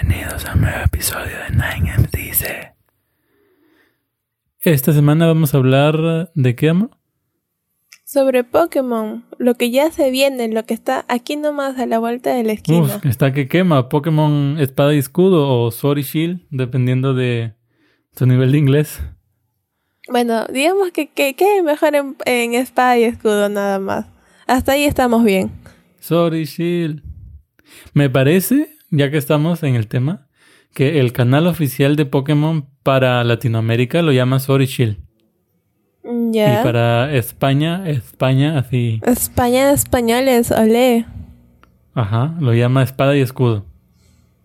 Bienvenidos a un nuevo episodio de Nine M Dice. Esta semana vamos a hablar de qué, amor? Sobre Pokémon, lo que ya se viene, lo que está aquí nomás a la vuelta de la esquina. Uf, está que quema. Pokémon Espada y Escudo o Sword y Shield, dependiendo de su nivel de inglés. Bueno, digamos que que que mejor en, en espada y escudo nada más. Hasta ahí estamos bien. Sword y Shield. Me parece, ya que estamos en el tema, que el canal oficial de Pokémon para Latinoamérica lo llama Shield. Mm, Ya. Y para España, España así, España de españoles, olé. ajá, lo llama Espada y Escudo.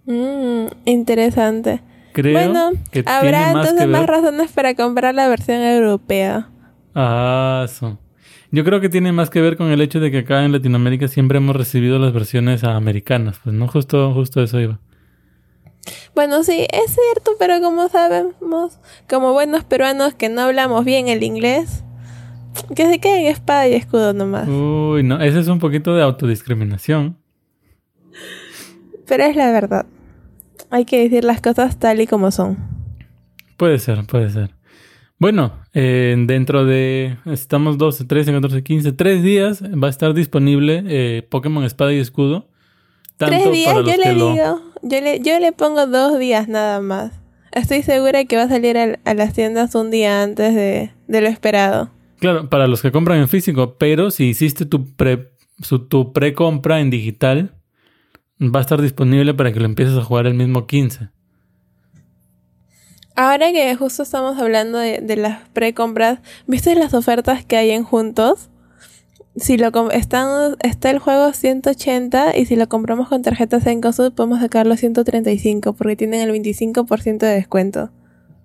Mm, interesante. Creo bueno, que habrá tiene más entonces que más razones para comprar la versión europea. Ah, eso. Yo creo que tiene más que ver con el hecho de que acá en Latinoamérica siempre hemos recibido las versiones americanas. Pues no, justo, justo eso iba. Bueno, sí, es cierto, pero como sabemos, como buenos peruanos que no hablamos bien el inglés, que se queden espada y escudo nomás. Uy, no, ese es un poquito de autodiscriminación. Pero es la verdad. Hay que decir las cosas tal y como son. Puede ser, puede ser. Bueno, eh, dentro de. Estamos 12, 13, 14, 15, 3 días va a estar disponible eh, Pokémon Espada y Escudo. Tanto Tres días, para yo le lo- digo, yo le, yo le pongo dos días nada más. Estoy segura que va a salir al- a, las tiendas un día antes de, de lo esperado. Claro, para los que compran en físico, pero si hiciste tu pre su, tu precompra en digital, va a estar disponible para que lo empieces a jugar el mismo 15. Ahora que justo estamos hablando de, de las precompras, ¿viste las ofertas que hay en Juntos? Si lo están, está el juego 180 y si lo compramos con tarjetas en Cosud podemos sacarlo 135 porque tienen el 25% de descuento.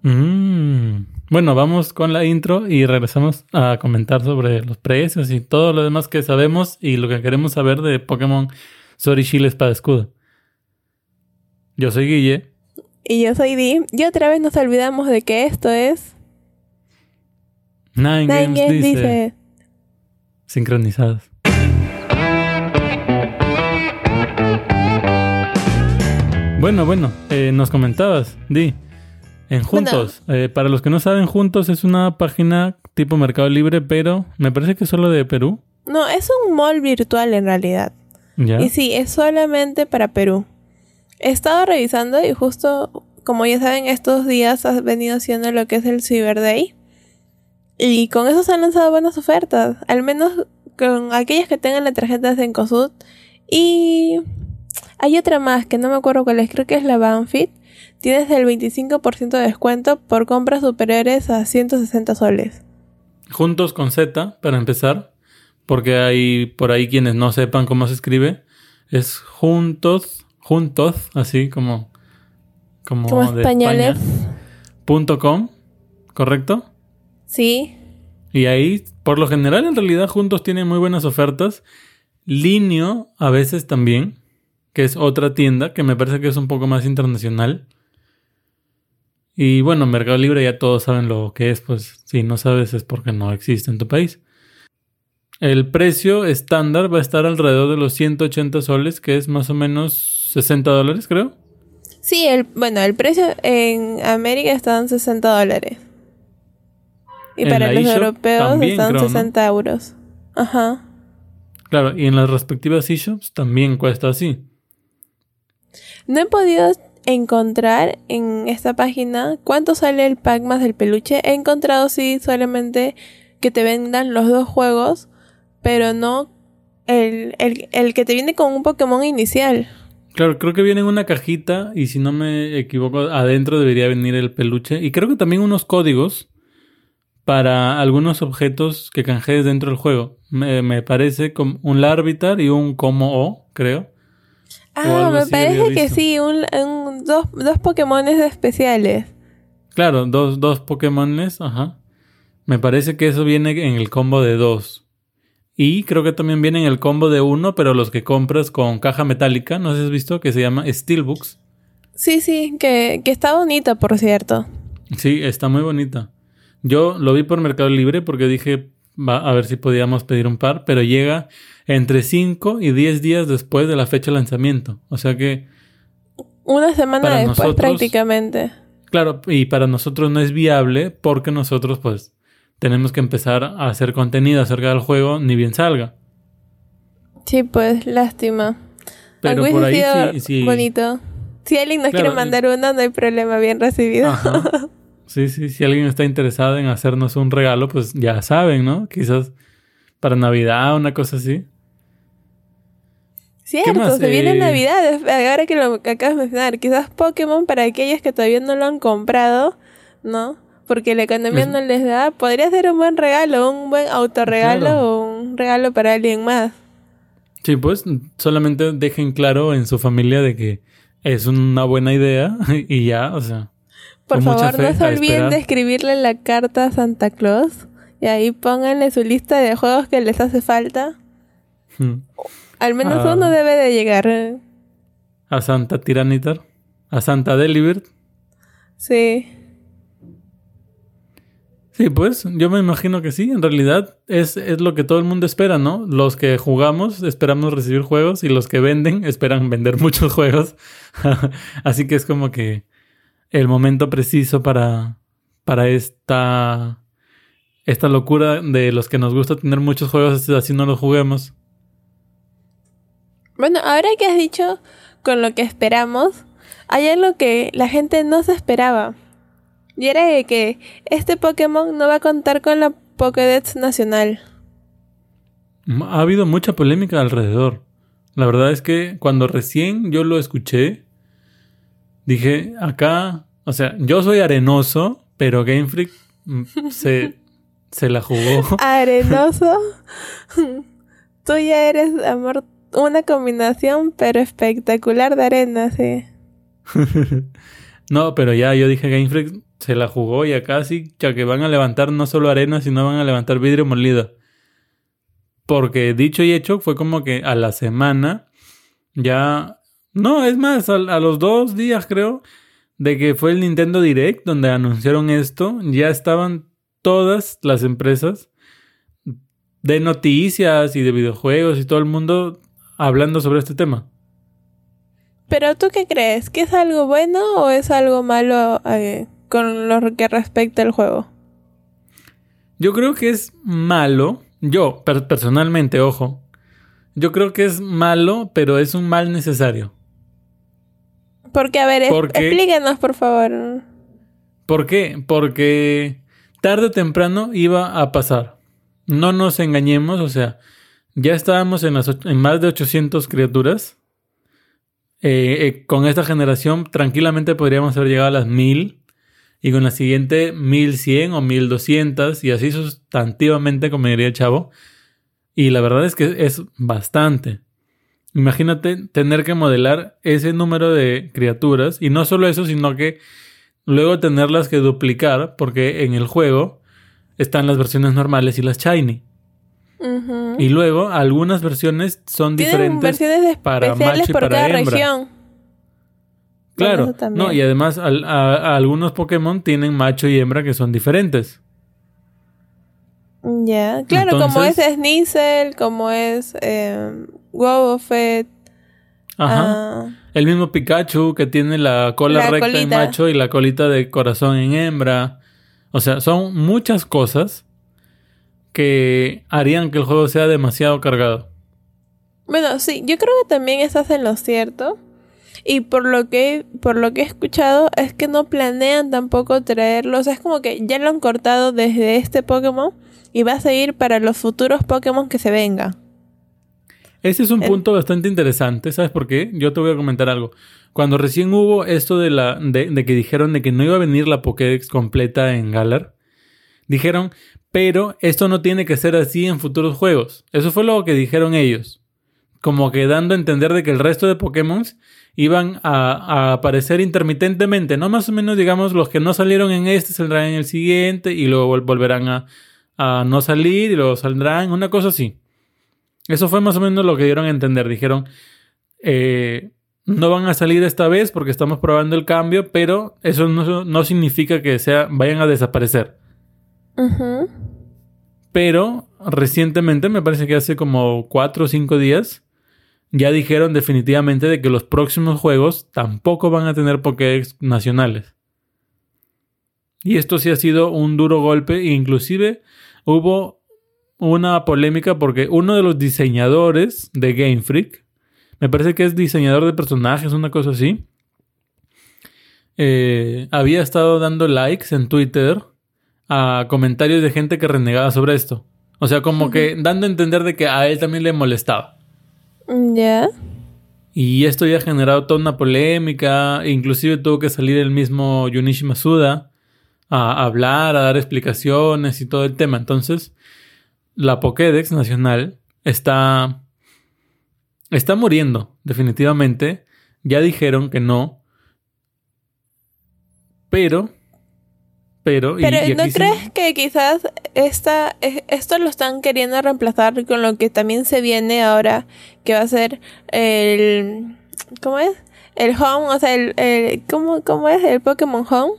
Mm. Bueno, vamos con la intro y regresamos a comentar sobre los precios y todo lo demás que sabemos y lo que queremos saber de Pokémon Sword y Shield Espada Escudo. Yo soy Guille. Y yo soy Di. Y otra vez nos olvidamos de que esto es... Nine, Nine Games Games dice, dice... sincronizadas. Bueno, bueno, eh, nos comentabas, Di, en Juntos. eh, para los que no saben, Juntos es una página tipo Mercado Libre, pero me parece que es solo de Perú. No, es un mall virtual en realidad. ¿Ya? Y sí, es solamente para Perú. He estado revisando y justo, como ya saben, estos días has venido haciendo lo que es el Cyber Day. Y con eso se han lanzado buenas ofertas. Al menos con aquellas que tengan la tarjeta de Encosud. Y hay otra más que no me acuerdo cuál es, creo que es la Banfit. Tienes el 25% de descuento por compras superiores a 160 soles. Juntos con Z, para empezar, porque hay por ahí quienes no sepan cómo se escribe. Es juntos, juntos, así como, como, Como de españoles. España, punto com, ¿correcto? Sí. Y ahí, por lo general, en realidad, juntos tienen muy buenas ofertas. Linio, a veces también, que es otra tienda que me parece que es un poco más internacional. Y bueno, Mercado Libre ya todos saben lo que es, pues si no sabes es porque no existe en tu país. El precio estándar va a estar alrededor de los 180 soles, que es más o menos 60 dólares, creo. Sí, el, bueno, el precio en América está en 60 dólares. Y En para los europeos están creo, ¿no? 60 euros. Ajá. Claro, y en las respectivas eShops también cuesta así. No he podido encontrar en esta página cuánto sale el pack más del peluche. He encontrado sí solamente que te vendan los dos juegos, pero no el, el, el que te viene con un Pokémon inicial. Claro, creo que viene en una cajita y si no me equivoco, adentro debería venir el peluche. Y creo que también unos códigos para algunos objetos que canjees dentro del juego. Me, me parece como un Larvitar y un Como O, creo. Ah, me parece que sí, un, un- dos, dos Pokémones especiales. Claro, dos, dos Pokémones, ajá. Me parece que eso viene en el combo de dos. Y creo que también viene en el combo de uno, pero los que compras con caja metálica, no sé si has visto, que se llama Steelbooks. Sí, sí, que, que está bonita, por cierto. Sí, está muy bonita. Yo lo vi por Mercado Libre porque dije va, a ver si podíamos pedir un par, pero llega entre 5 y 10 días después de la fecha de lanzamiento. O sea que Una semana Para después nosotros- prácticamente. Claro, y para nosotros no es viable porque nosotros pues tenemos que empezar a hacer contenido acerca del juego ni bien salga. Sí, pues, lástima. Pero por ahí sí, sí. bonito. Si alguien nos Claro, quiere mandar uno, no hay problema, bien recibido. Ajá. Sí, sí, si alguien está interesado en hacernos un regalo, pues ya saben, ¿no? Quizás para Navidad, una cosa así. Cierto, se viene Eh, Navidad, ahora que lo acabas de mencionar. Quizás Pokémon para aquellos que todavía no lo han comprado, ¿no? Porque la economía no les da. Podría ser un buen regalo, un buen autorregalo Claro. o un regalo para alguien más. Sí, pues solamente dejen claro en su familia de que es una buena idea y ya, o sea. Por favor, no se olviden de escribirle la carta a Santa Claus. Y ahí pónganle su lista de juegos que les hace falta. hmm, Al menos Ah. uno debe de llegar. A Santa Tiranitar, a Santa Delibert. Sí. Sí, pues yo me imagino que sí, en realidad es, es lo que todo el mundo espera, ¿no? Los que jugamos esperamos recibir juegos y los que venden esperan vender muchos juegos. Así que es como que el momento preciso para, para esta, esta locura de los que nos gusta tener muchos juegos así no los juguemos. Bueno, ahora que has dicho con lo que esperamos, hay algo que la gente no se esperaba. Y era de que este Pokémon no va a contar con la Pokédex nacional. Ha habido mucha polémica alrededor. La verdad es que cuando recién yo lo escuché, dije, acá, o sea, yo soy arenoso, pero Game Freak mm, se, se la jugó. Arenoso. Tú ya eres, amor, una combinación pero espectacular de arena, sí. no, pero ya yo dije, Game Freak se la jugó y acá sí, ya que van a levantar no solo arena, sino van a levantar vidrio molido. Porque dicho y hecho, fue como que a la semana ya... No, es más, a, a los dos días creo, de que fue el Nintendo Direct donde anunciaron esto, ya estaban todas las empresas de noticias y de videojuegos y todo el mundo hablando sobre este tema. Pero tú qué crees? ¿Que es algo bueno o es algo malo eh, con lo que respecta al juego? Yo creo que es malo. Yo, per- personalmente, ojo. Yo creo que es malo, pero es un mal necesario. Porque, a ver, es- ¿Por favor. ¿Por qué? Porque tarde o temprano iba a pasar. No nos engañemos, o sea, ya estábamos en, las, en más de 800 criaturas. Eh, eh, con esta generación tranquilamente podríamos haber llegado a las 1000 y con la siguiente 1100 o 1200 y así sustantivamente, como diría el chavo. Y la verdad es que es bastante. Imagínate tener que modelar ese número de criaturas y no solo eso, sino que luego tenerlas que duplicar porque en el juego están las versiones normales y las shiny. Y luego algunas versiones son diferentes versiones para macho y por para cada hembra. región. Claro, no, y además al- a- a algunos Pokémon tienen macho y hembra que son diferentes. Ya, claro, como es Sneasel, como es eh, Wobbuffet. Ajá. ah, El mismo Pikachu que tiene la cola La recta en colita. macho y la colita de corazón en hembra. O sea, son muchas cosas que harían que el juego sea demasiado cargado. Bueno, sí, yo creo que también estás en lo cierto. Y por lo que por lo que he escuchado es que no planean tampoco traerlo, o sea, es como que ya lo han cortado desde este Pokémon y va a seguir para los futuros Pokémon que se vengan. Ese es un El- punto bastante interesante, ¿sabes por qué? Yo te voy a comentar algo. Cuando recién hubo esto de la de, de que dijeron de que no iba a venir la Pokédex completa en Galar, dijeron, pero esto no tiene que ser así en futuros juegos. Eso fue lo que dijeron ellos. Como que dando a entender de que el resto de Pokémon iban a, aparecer intermitentemente, ¿no? Más o menos, digamos, los que no salieron en este saldrán en el siguiente y luego vol- volverán a, a no salir y luego saldrán, una cosa así. Eso fue más o menos lo que dieron a entender. Dijeron, eh, no van a salir esta vez porque estamos probando el cambio, pero eso no, no significa que sea, vayan a desaparecer. Pero recientemente, me parece que hace como cuatro o cinco días, ya dijeron definitivamente de que los próximos juegos tampoco van a tener Pokédex nacionales. Y esto sí ha sido un duro golpe, inclusive hubo una polémica porque uno de los diseñadores de Game Freak, me parece que es diseñador de personajes, una cosa así, eh, había estado dando likes en Twitter a comentarios de gente que renegaba sobre esto. O sea, como que dando a entender de que a él también le molestaba. Ya. Y esto ya ha generado toda una polémica. Inclusive tuvo que salir el mismo Junichi Masuda a hablar, a dar explicaciones y todo el tema. Entonces, la Pokédex nacional está. está muriendo, definitivamente. Ya dijeron que no. Pero pero, Pero ¿no crees que quizás esta, esto lo están queriendo reemplazar con lo que también se viene ahora, que va a ser el... ¿Cómo es? El Home, o sea, el, ¿cómo, ¿cómo es? ¿El Pokémon Home?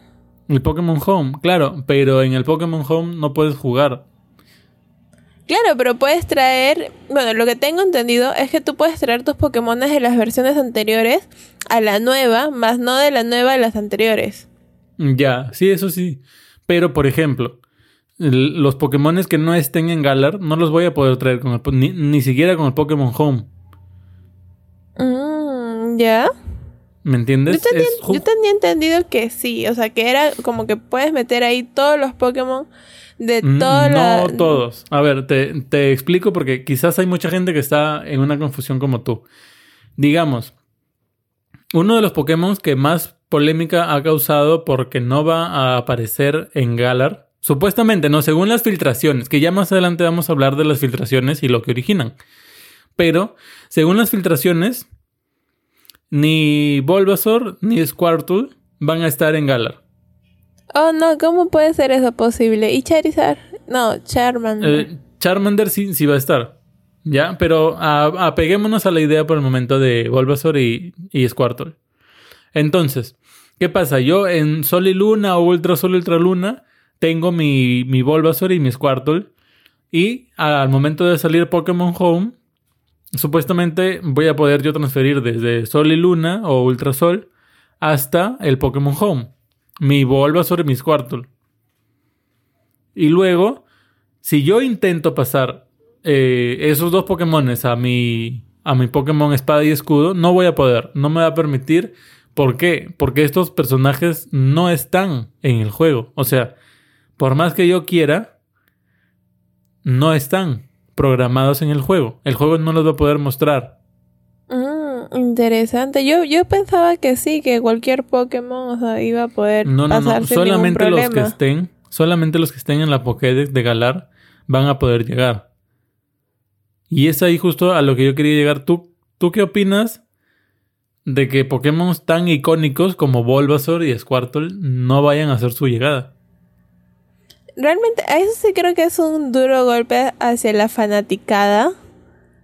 El Pokémon Home, claro, pero en el Pokémon Home no puedes jugar. Claro, pero puedes traer, bueno, lo que tengo entendido es que tú puedes traer tus Pokémon de las versiones anteriores a la nueva, más no de la nueva a las anteriores. Ya, sí, eso sí. Pero, por ejemplo, los Pokémon que no estén en Galar no los voy a poder traer con el, ni, ni siquiera con el Pokémon Home. Mm, ¿Ya? ¿Me entiendes? Yo tenía, entendido que sí, o sea, que era como que puedes meter ahí todos los Pokémon de mm, todos No todos. A ver, te, te explico porque quizás hay mucha gente que está en una confusión como tú. Digamos, uno de los Pokémon que más polémica ha causado porque no va a aparecer en Galar. Supuestamente, no, según las filtraciones, que ya más adelante vamos a hablar de las filtraciones y lo que originan. Pero, según las filtraciones, ni Bulbasaur ni Squirtle van a estar en Galar. Oh, no, ¿cómo puede ser eso posible? ¿Y Charizard? No, Charmander. Eh, Charmander sí, sí va a estar. Ya, pero apeguémonos a la idea por el momento de Bulbasaur y, y Squirtle. Entonces, ¿qué pasa? Yo en Sol y Luna o Ultra Sol y Ultra Luna tengo mi, mi Bulbasaur y mi Squirtle. Y al momento de salir Pokémon Home, supuestamente voy a poder yo transferir desde Sol y Luna o Ultra Sol hasta el Pokémon Home. Mi Bulbasaur y mi Squirtle. Y luego, si yo intento pasar eh, esos dos Pokémones a mi, a mi Pokémon Espada y Escudo, no voy a poder. No me va a permitir ¿Por qué? Porque estos personajes no están en el juego. O sea, por más que yo quiera, no están programados en el juego. El juego no los va a poder mostrar. Mm, interesante. Yo, yo pensaba que sí, que cualquier Pokémon iba a poder. No, no, no. Solamente los que estén, solamente los que estén en la Pokédex de Galar van a poder llegar. Y es ahí justo a lo que yo quería llegar. ¿Tú, ¿tú qué opinas de que Pokémon tan icónicos como Bulbasaur y Squirtle no vayan a hacer su llegada. Realmente, eso sí creo que es un duro golpe hacia la fanaticada,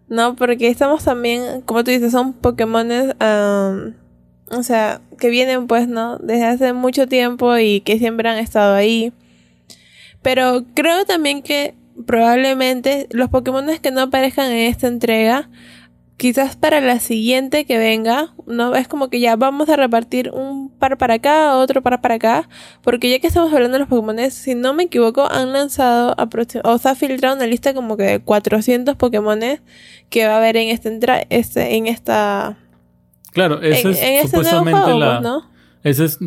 ¿no? Porque estamos también, como tú dices, son Pokémones, o sea, que vienen pues, ¿no? Desde hace mucho tiempo y que siempre han estado ahí. Pero creo también que probablemente los Pokémon que no aparezcan en esta entrega quizás para la siguiente que venga, no es como que ya vamos a repartir un par para acá, otro par para acá, porque ya que estamos hablando de los Pokémon, si no me equivoco, han lanzado o se ha filtrado una lista como que de 400 Pokémon que va a haber en esta este, en esta Claro, ese es este supuestamente la pues, Ese es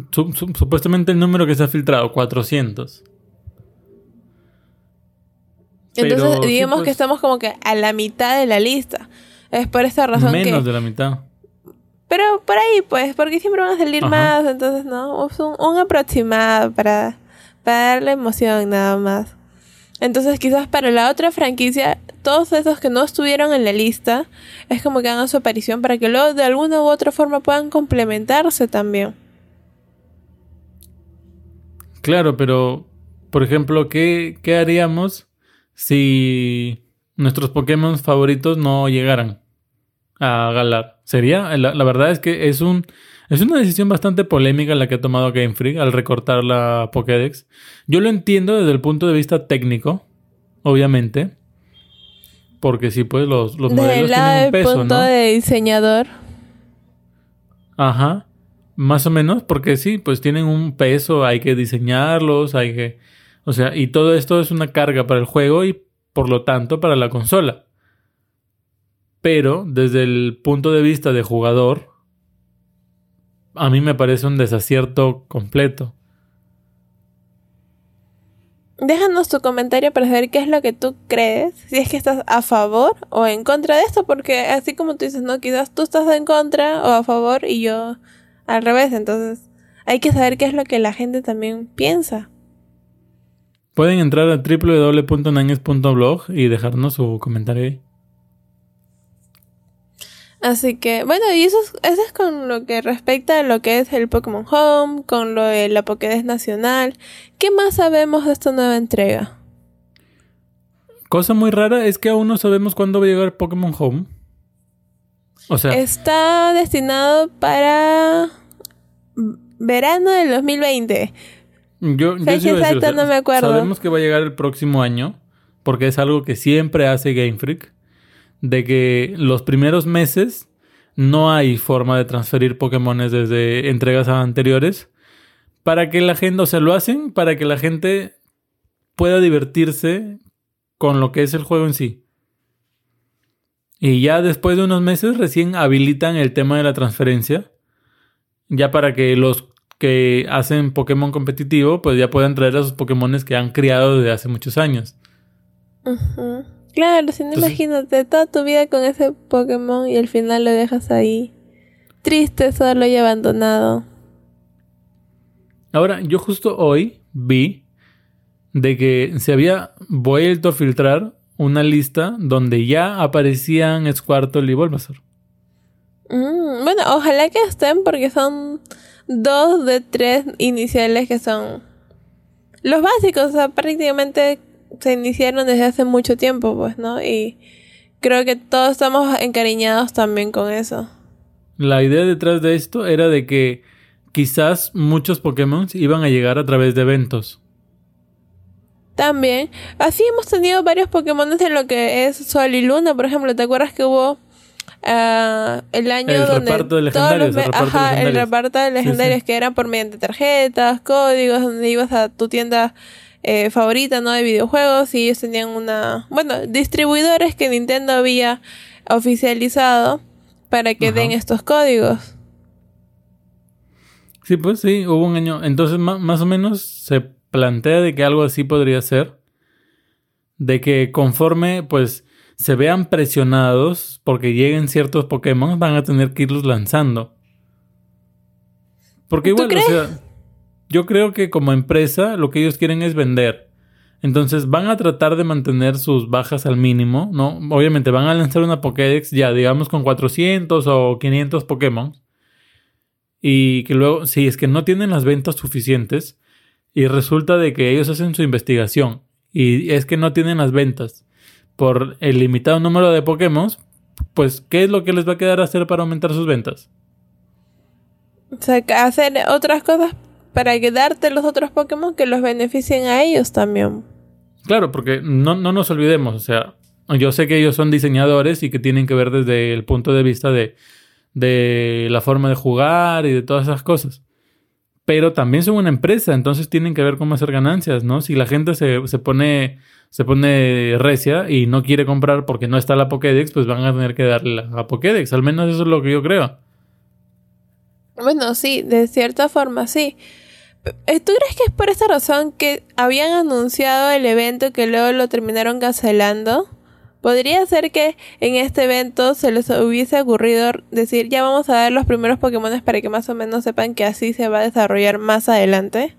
supuestamente el número que se ha filtrado, 400. Entonces, digamos que pues estamos como que a la mitad de la lista. Es por esta razón Menos de la mitad. Pero por ahí, pues, porque siempre van a salir más, entonces, ¿no? Un, un aproximado para, para darle emoción nada más. Entonces, quizás para la otra franquicia, todos esos que no estuvieron en la lista, es como que hagan su aparición para que luego de alguna u otra forma puedan complementarse también. Claro, pero, por ejemplo, ¿qué, qué haríamos si nuestros Pokémon favoritos no llegaran a Galar. Sería, la, verdad es que es un es una decisión bastante polémica la que ha tomado Game Freak al recortar la Pokédex. Yo lo entiendo desde el punto de vista técnico, obviamente. porque sí, pues los, los modelos tienen un peso, punto ¿no? de diseñador. Ajá. Más o menos, porque sí, pues tienen un peso, hay que diseñarlos, hay que... O sea, y todo esto es una carga para el juego y por lo tanto para la consola. Pero desde el punto de vista de jugador, a mí me parece un desacierto completo. Déjanos tu comentario para saber qué es lo que tú crees, si es que estás a favor o en contra de esto, porque así como tú dices, no, quizás tú estás en contra o a favor y yo al revés, entonces hay que saber qué es lo que la gente también piensa. Pueden entrar a www.nanges.blog y dejarnos su comentario ahí. Así que, bueno, y eso es, eso es con lo que respecta a lo que es el Pokémon Home, con lo de la Pokédex Nacional. ¿Qué más sabemos de esta nueva entrega? Cosa muy rara es que aún no sabemos cuándo va a llegar Pokémon Home. O sea, Está destinado para verano del 2020. Yo, yo sí exacta no me acuerdo. Sabemos que va a llegar el próximo año, porque es algo que siempre hace Game Freak, de que los primeros meses no hay forma de transferir Pokémones desde entregas anteriores, para que la gente, o sea, lo hacen para que la gente pueda divertirse con lo que es el juego en sí. Y ya después de unos meses recién habilitan el tema de la transferencia. Ya para que los que hacen Pokémon competitivo pues ya puedan traer a sus Pokémones que han criado desde hace muchos años. Claro, si no Entonces- imagínate toda tu vida con ese Pokémon y al final lo dejas ahí. Triste, solo y abandonado. Ahora, yo justo hoy vi de que se había vuelto a filtrar una lista donde ya aparecían Squirtle y Bulbasaur. Mm, bueno, ojalá que estén porque son dos de tres iniciales que son los básicos, o sea, prácticamente se iniciaron desde hace mucho tiempo, pues, ¿no? Y creo que todos estamos encariñados también con eso. La idea detrás de esto era de que quizás muchos Pokémon iban a llegar a través de eventos. También, así hemos tenido varios Pokémon en lo que es Sol y Luna, por ejemplo. ¿Te acuerdas que hubo ah, el año El donde reparto de todos los el reparto de ajá, el legendarios. reparto de Sí, sí. legendarios que eran por mediante tarjetas, códigos, donde ibas a tu tienda eh, favorita, ¿no? De videojuegos y ellos tenían una, bueno, distribuidores que Nintendo había oficializado para que Ajá. den estos códigos. Sí, pues sí, hubo un año. Entonces, más o menos se plantea de que algo así podría ser. De que conforme, pues, se vean presionados porque lleguen ciertos Pokémon, van a tener que irlos lanzando. Porque ¿Tú igual, o sea, yo creo que como empresa lo que ellos quieren es vender. Entonces van a tratar de mantener sus bajas al mínimo, ¿no? Obviamente van a lanzar una Pokédex ya, digamos, con 400 o 500 Pokémon. Y que luego, si es que no tienen las ventas suficientes y resulta de que ellos hacen su investigación y es que no tienen las ventas por el limitado número de Pokémon, pues ¿qué es lo que les va a quedar hacer para aumentar sus ventas? O sea, hacer otras cosas para que darte los otros Pokémon que los beneficien a ellos también. Claro, porque no, no nos olvidemos, o sea, yo sé que ellos son diseñadores y que tienen que ver desde el punto de vista de, de la forma de jugar y de todas esas cosas. Pero también son una empresa, entonces tienen que ver cómo hacer ganancias, ¿no? Si la gente se, se pone se pone recia y no quiere comprar porque no está la Pokédex, pues van a tener que darle la, Pokédex. Al menos eso es lo que yo creo. Bueno, sí, de cierta forma sí. Eh, ¿Tú crees que es por esta razón que habían anunciado el evento que luego lo terminaron cancelando? ¿Podría ser que en este evento se les hubiese ocurrido decir ya vamos a dar los primeros Pokémon para que más o menos sepan que así se va a desarrollar más adelante?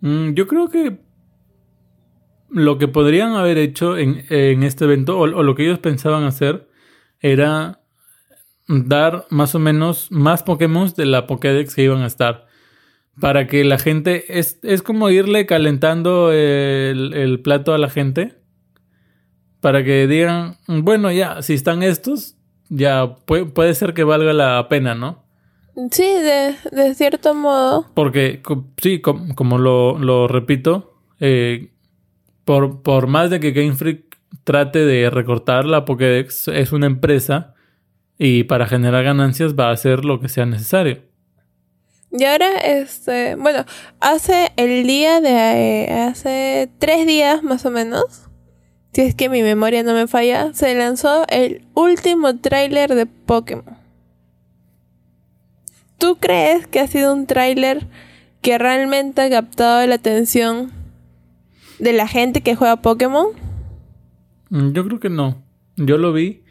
Mm, yo creo que lo que podrían haber hecho en, en este evento, o, lo que ellos pensaban hacer, era dar más o menos más Pokémon de la Pokédex que iban a estar. Para que la gente. Es, es como irle calentando el, el plato a la gente. Para que digan, bueno, ya, si están estos, ya puede, puede ser que valga la pena, ¿no? Sí, de, de cierto modo. Porque, sí, com- como lo, lo repito, eh, por, por más de que Game Freak trate de recortar la Pokédex es una empresa y para generar ganancias va a hacer lo que sea necesario. Y ahora, este, bueno, hace el día de, eh, hace tres días más o menos, si es que mi memoria no me falla, se lanzó el último tráiler de Pokémon. ¿Tú crees que ha sido un tráiler que realmente ha captado la atención de la gente que juega Pokémon? Mm, yo creo que no. Yo lo vi.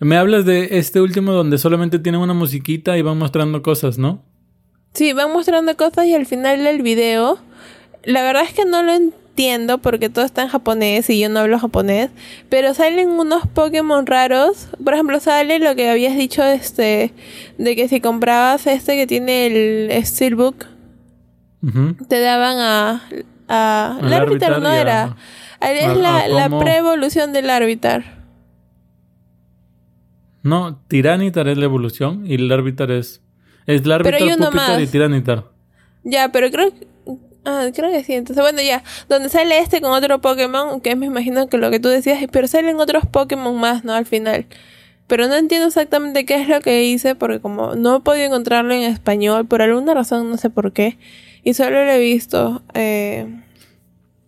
Me hablas de este último donde solamente tiene una musiquita y van mostrando cosas, ¿no? Sí, van mostrando cosas y al final del video, la verdad es que no lo entiendo porque todo está en japonés y yo no hablo japonés, pero salen unos Pokémon raros. Por ejemplo, sale lo que habías dicho este de que si comprabas este que tiene el Steelbook, te daban a a el árbitro no era. es la, la pre-evolución del árbitro. No, Tiranitar es la evolución y el árbitro es. Es el árbitro, y Tiranitar. Ya, pero creo que. Ah, creo que sí. Entonces, bueno, ya. Donde sale este con otro Pokémon, que me imagino que lo que tú decías, pero salen otros Pokémon más, ¿no? Al final. Pero no entiendo exactamente qué es lo que hice, porque como no he podido encontrarlo en español, por alguna razón, no sé por qué. Y solo lo he visto. Eh,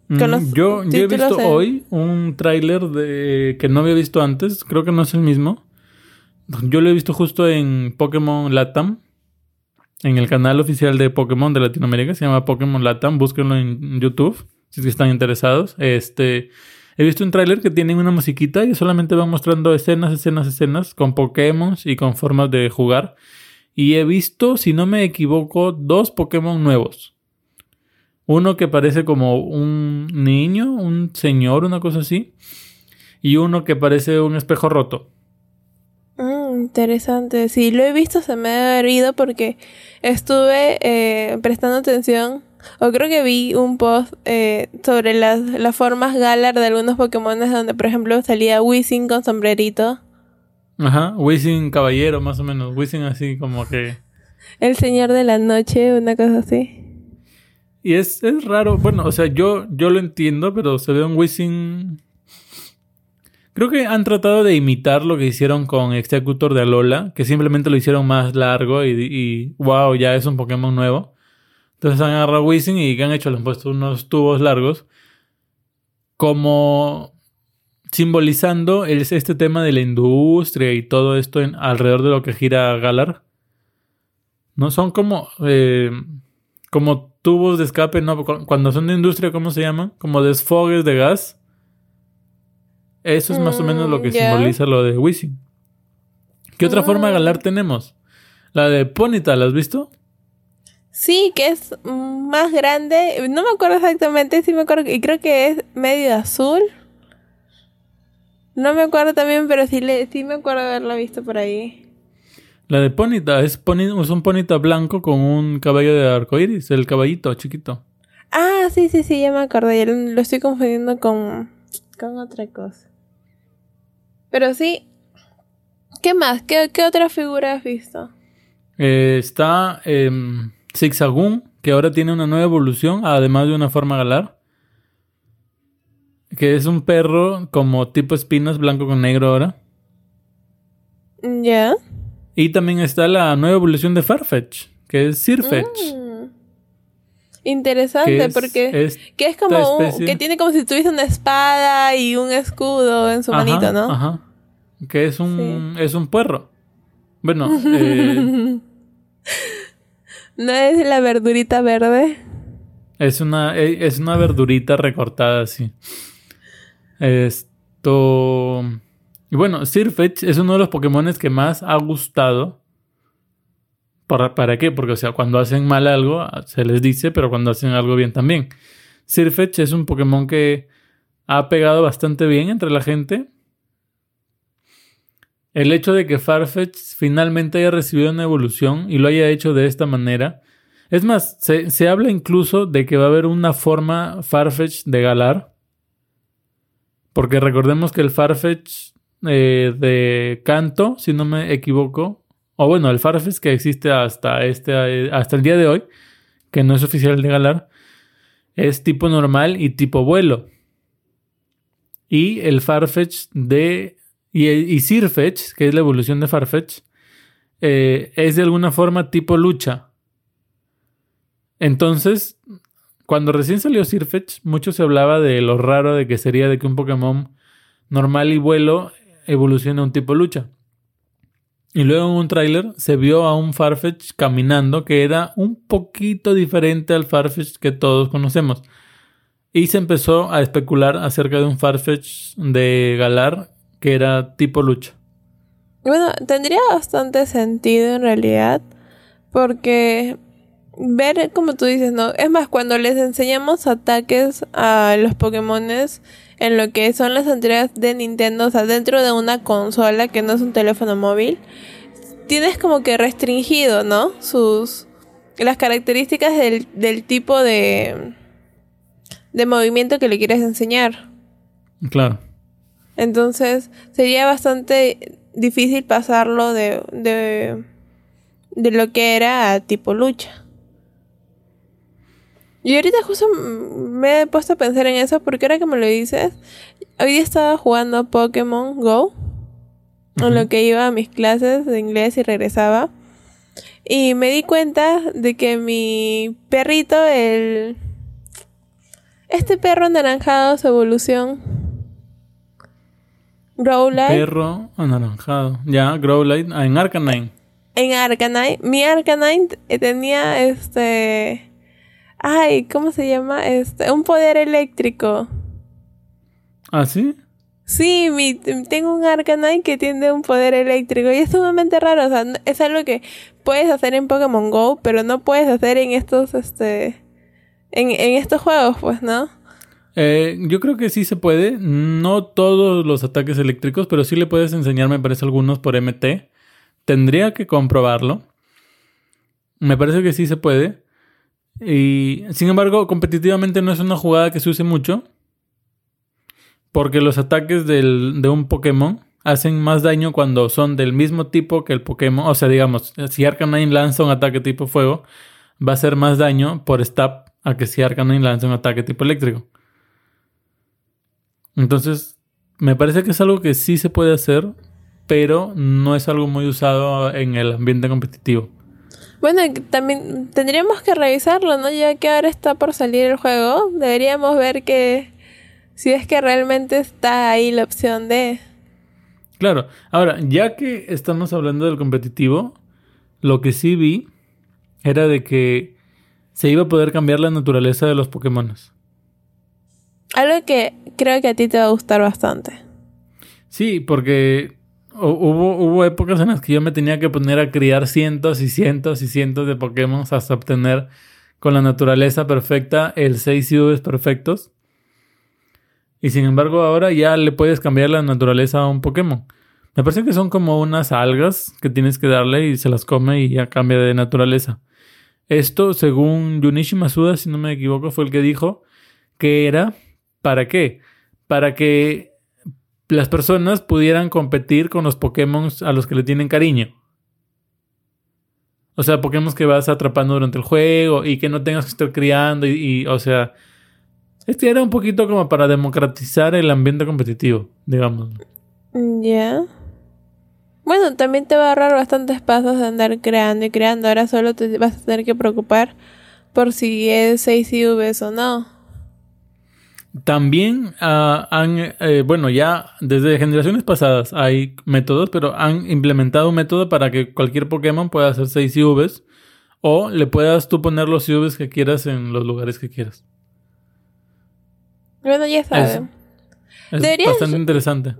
mm, yo, yo he visto hoy un tráiler de que no había visto antes. Creo que no es el mismo. Yo lo he visto justo en Pokémon Latam. En el canal oficial de Pokémon de Latinoamérica. Se llama Pokémon Latam. Búsquenlo en YouTube. Si están interesados. Este. He visto un tráiler que tiene una musiquita y solamente van mostrando escenas, escenas, escenas con Pokémon y con formas de jugar. Y he visto, si no me equivoco, dos Pokémon nuevos. Uno que parece como un niño, un señor, una cosa así. Y uno que parece un espejo roto. Interesante. Sí, lo he visto, se me ha herido porque estuve eh, prestando atención. O creo que vi un post eh, sobre las, las formas Galar de algunos Pokémon donde, por ejemplo, salía Wizzing con sombrerito. Ajá, Wizzing caballero, más o menos. Wizzing así como que. El señor de la noche, una cosa así. Y es, es raro. Bueno, o sea, yo, yo lo entiendo, pero se ve un Wizzing. Creo que han tratado de imitar lo que hicieron con Executor de Alola, que simplemente lo hicieron más largo y, wow, ya es un Pokémon nuevo. Entonces han agarrado Wizzing y ¿qué han hecho? Han puesto unos tubos largos. Como simbolizando este tema de la industria y todo esto alrededor de lo que gira Galar. No son como eh, como tubos de escape, no, cuando son de industria, ¿cómo se llaman? Como desfogues de gas. Eso es más o menos lo que mm, simboliza lo de Wizzing. ¿Qué otra forma de Galar ah. tenemos? La de Ponita, ¿la has visto? Sí, que es más grande. No me acuerdo exactamente, sí me acuerdo. Y creo que es medio azul. No me acuerdo también, pero sí, le, sí me acuerdo haberla visto por ahí. La de Ponita es, es un Ponita blanco con un caballo de arcoíris, el caballito chiquito. Ah, sí, sí, sí, ya me acordé. Lo estoy confundiendo con, con otra cosa. Pero sí. ¿Qué más? ¿Qué, otra figura has visto? Eh, está eh, Zigzagoon, que ahora tiene una nueva evolución, además de una forma galar. Que es un perro como tipo espinas, blanco con negro ahora. Ya. Y también está la nueva evolución de Farfetch, que es Sirfetch. Mm. Interesante, porque que es como un, que tiene como si tuviese una espada y un escudo en su manito, ¿no? Ajá. Que es un es un puerro. Bueno, eh, ¿no es la verdurita verde? Es una e, es una verdurita recortada así. Esto. Y bueno, Sirfetch es uno de los Pokémon que más ha gustado. ¿Para, ¿Para qué? Porque, o sea, cuando hacen mal algo, se les dice, pero cuando hacen algo bien también. Sirfetch es un Pokémon que ha pegado bastante bien entre la gente. El hecho de que Farfetch finalmente haya recibido una evolución y lo haya hecho de esta manera. Es más, se, se habla incluso de que va a haber una forma Farfetch de Galar. Porque recordemos que el Farfetch eh, de Canto, si no me equivoco, o bueno, el Farfetch que existe hasta, este, hasta el día de hoy, que no es oficial de Galar, es tipo normal y tipo vuelo. Y el Farfetch de. Y, y Sirfetch, que es la evolución de Farfetch, eh, es de alguna forma tipo lucha. Entonces, cuando recién salió Sirfetch, mucho se hablaba de lo raro de que sería de que un Pokémon normal y vuelo evolucione a un tipo lucha. Y luego en un tráiler se vio a un Farfetch caminando que era un poquito diferente al Farfetch que todos conocemos. Y se empezó a especular acerca de un Farfetch de Galar que era tipo lucha. Bueno, tendría bastante sentido en realidad. Porque ver, como tú dices, ¿no? Es más, cuando les enseñamos ataques a los Pokémones en lo que son las entregas de Nintendo, o sea, dentro de una consola que no es un teléfono móvil, tienes como que restringido, ¿no? Sus. las características del, del tipo de. de movimiento que le quieres enseñar. Claro. Entonces, sería bastante difícil pasarlo de. de. de lo que era a tipo lucha. Y ahorita justo me he puesto a pensar en eso porque ahora que me lo dices, hoy día estaba jugando Pokémon Go, en lo que iba a mis clases de inglés y regresaba. Y me di cuenta de que mi perrito, el... Este perro anaranjado, su evolución. Growlite. Perro anaranjado. Ya, Growlite. Ah, en Arcanine. En Arcanine. Mi Arcanine tenía este Ay, ¿cómo se llama? Este, un poder eléctrico. ¿Ah, sí? Sí, mi, tengo un Arcanine que tiene un poder eléctrico y es sumamente raro. O sea, es algo que puedes hacer en Pokémon Go, pero no puedes hacer en estos, este, en, en estos juegos, pues, ¿no? Eh, yo creo que sí se puede. No todos los ataques eléctricos, pero sí le puedes enseñar, me parece, algunos por MT. Tendría que comprobarlo. Me parece que sí se puede. Y sin embargo, competitivamente no es una jugada que se use mucho. Porque los ataques de un Pokémon hacen más daño cuando son del mismo tipo que el Pokémon. O sea, digamos, si Arcanine lanza un ataque tipo fuego, va a hacer más daño por stab a que si Arcanine lanza un ataque tipo eléctrico. Entonces, me parece que es algo que sí se puede hacer, pero no es algo muy usado en el ambiente competitivo. Bueno, también tendríamos que revisarlo, ¿no? Ya que ahora está por salir el juego, deberíamos ver que si es que realmente está ahí la opción de... Claro, ahora, ya que estamos hablando del competitivo, lo que sí vi era de que se iba a poder cambiar la naturaleza de los Pokémon. Algo que creo que a ti te va a gustar bastante. Sí, porque Hubo, hubo épocas en las que yo me tenía que poner a criar cientos y cientos y cientos de Pokémon hasta obtener con la naturaleza perfecta el 6 IVs perfectos. Y sin embargo ahora ya le puedes cambiar la naturaleza a un Pokémon. Me parece que son como unas algas que tienes que darle y se las come y ya cambia de naturaleza. Esto, según Junichi Masuda, si no me equivoco, fue el que dijo que era ¿para qué? Para que las personas pudieran competir con los Pokémon a los que le tienen cariño. O sea, Pokémon que vas atrapando durante el juego y que no tengas que estar criando y, o sea, este era un poquito como para democratizar el ambiente competitivo, digamos. Ya. Bueno, también te va a ahorrar bastantes pasos de andar creando y creando. Ahora solo te vas a tener que preocupar por si es 6 IVs o no. También ah, han, eh, bueno, ya desde generaciones pasadas hay métodos, pero han implementado un método para que cualquier Pokémon pueda hacer 6 IVs o le puedas tú poner los IVs que quieras en los lugares que quieras. Bueno, ya sabes. Es, bastante interesante.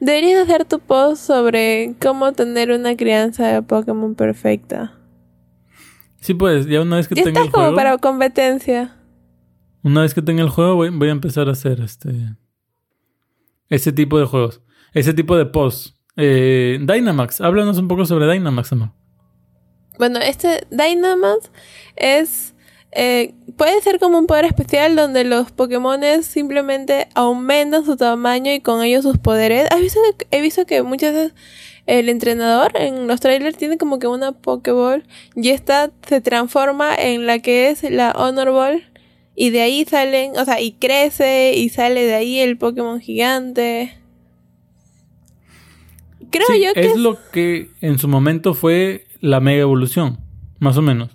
Deberías hacer tu post sobre cómo tener una crianza de Pokémon perfecta. Sí, pues, ya una vez que tenga el juego. como para competencia. Una vez que tenga el juego, voy, a empezar a hacer este. Ese tipo de juegos. Ese tipo de posts. Eh, Dynamax, háblanos un poco sobre Dynamax, amor. Bueno, este Dynamax es. Eh, puede ser como un poder especial donde los Pokémon simplemente aumentan su tamaño y con ello sus poderes. visto he visto que muchas veces el entrenador en los trailers tiene como que una Pokéball y esta se transforma en la que es la Honor Ball Y de ahí salen, o sea, y crece y sale de ahí el Pokémon gigante. Creo yo que... Es lo que en su momento fue la mega evolución, más o menos.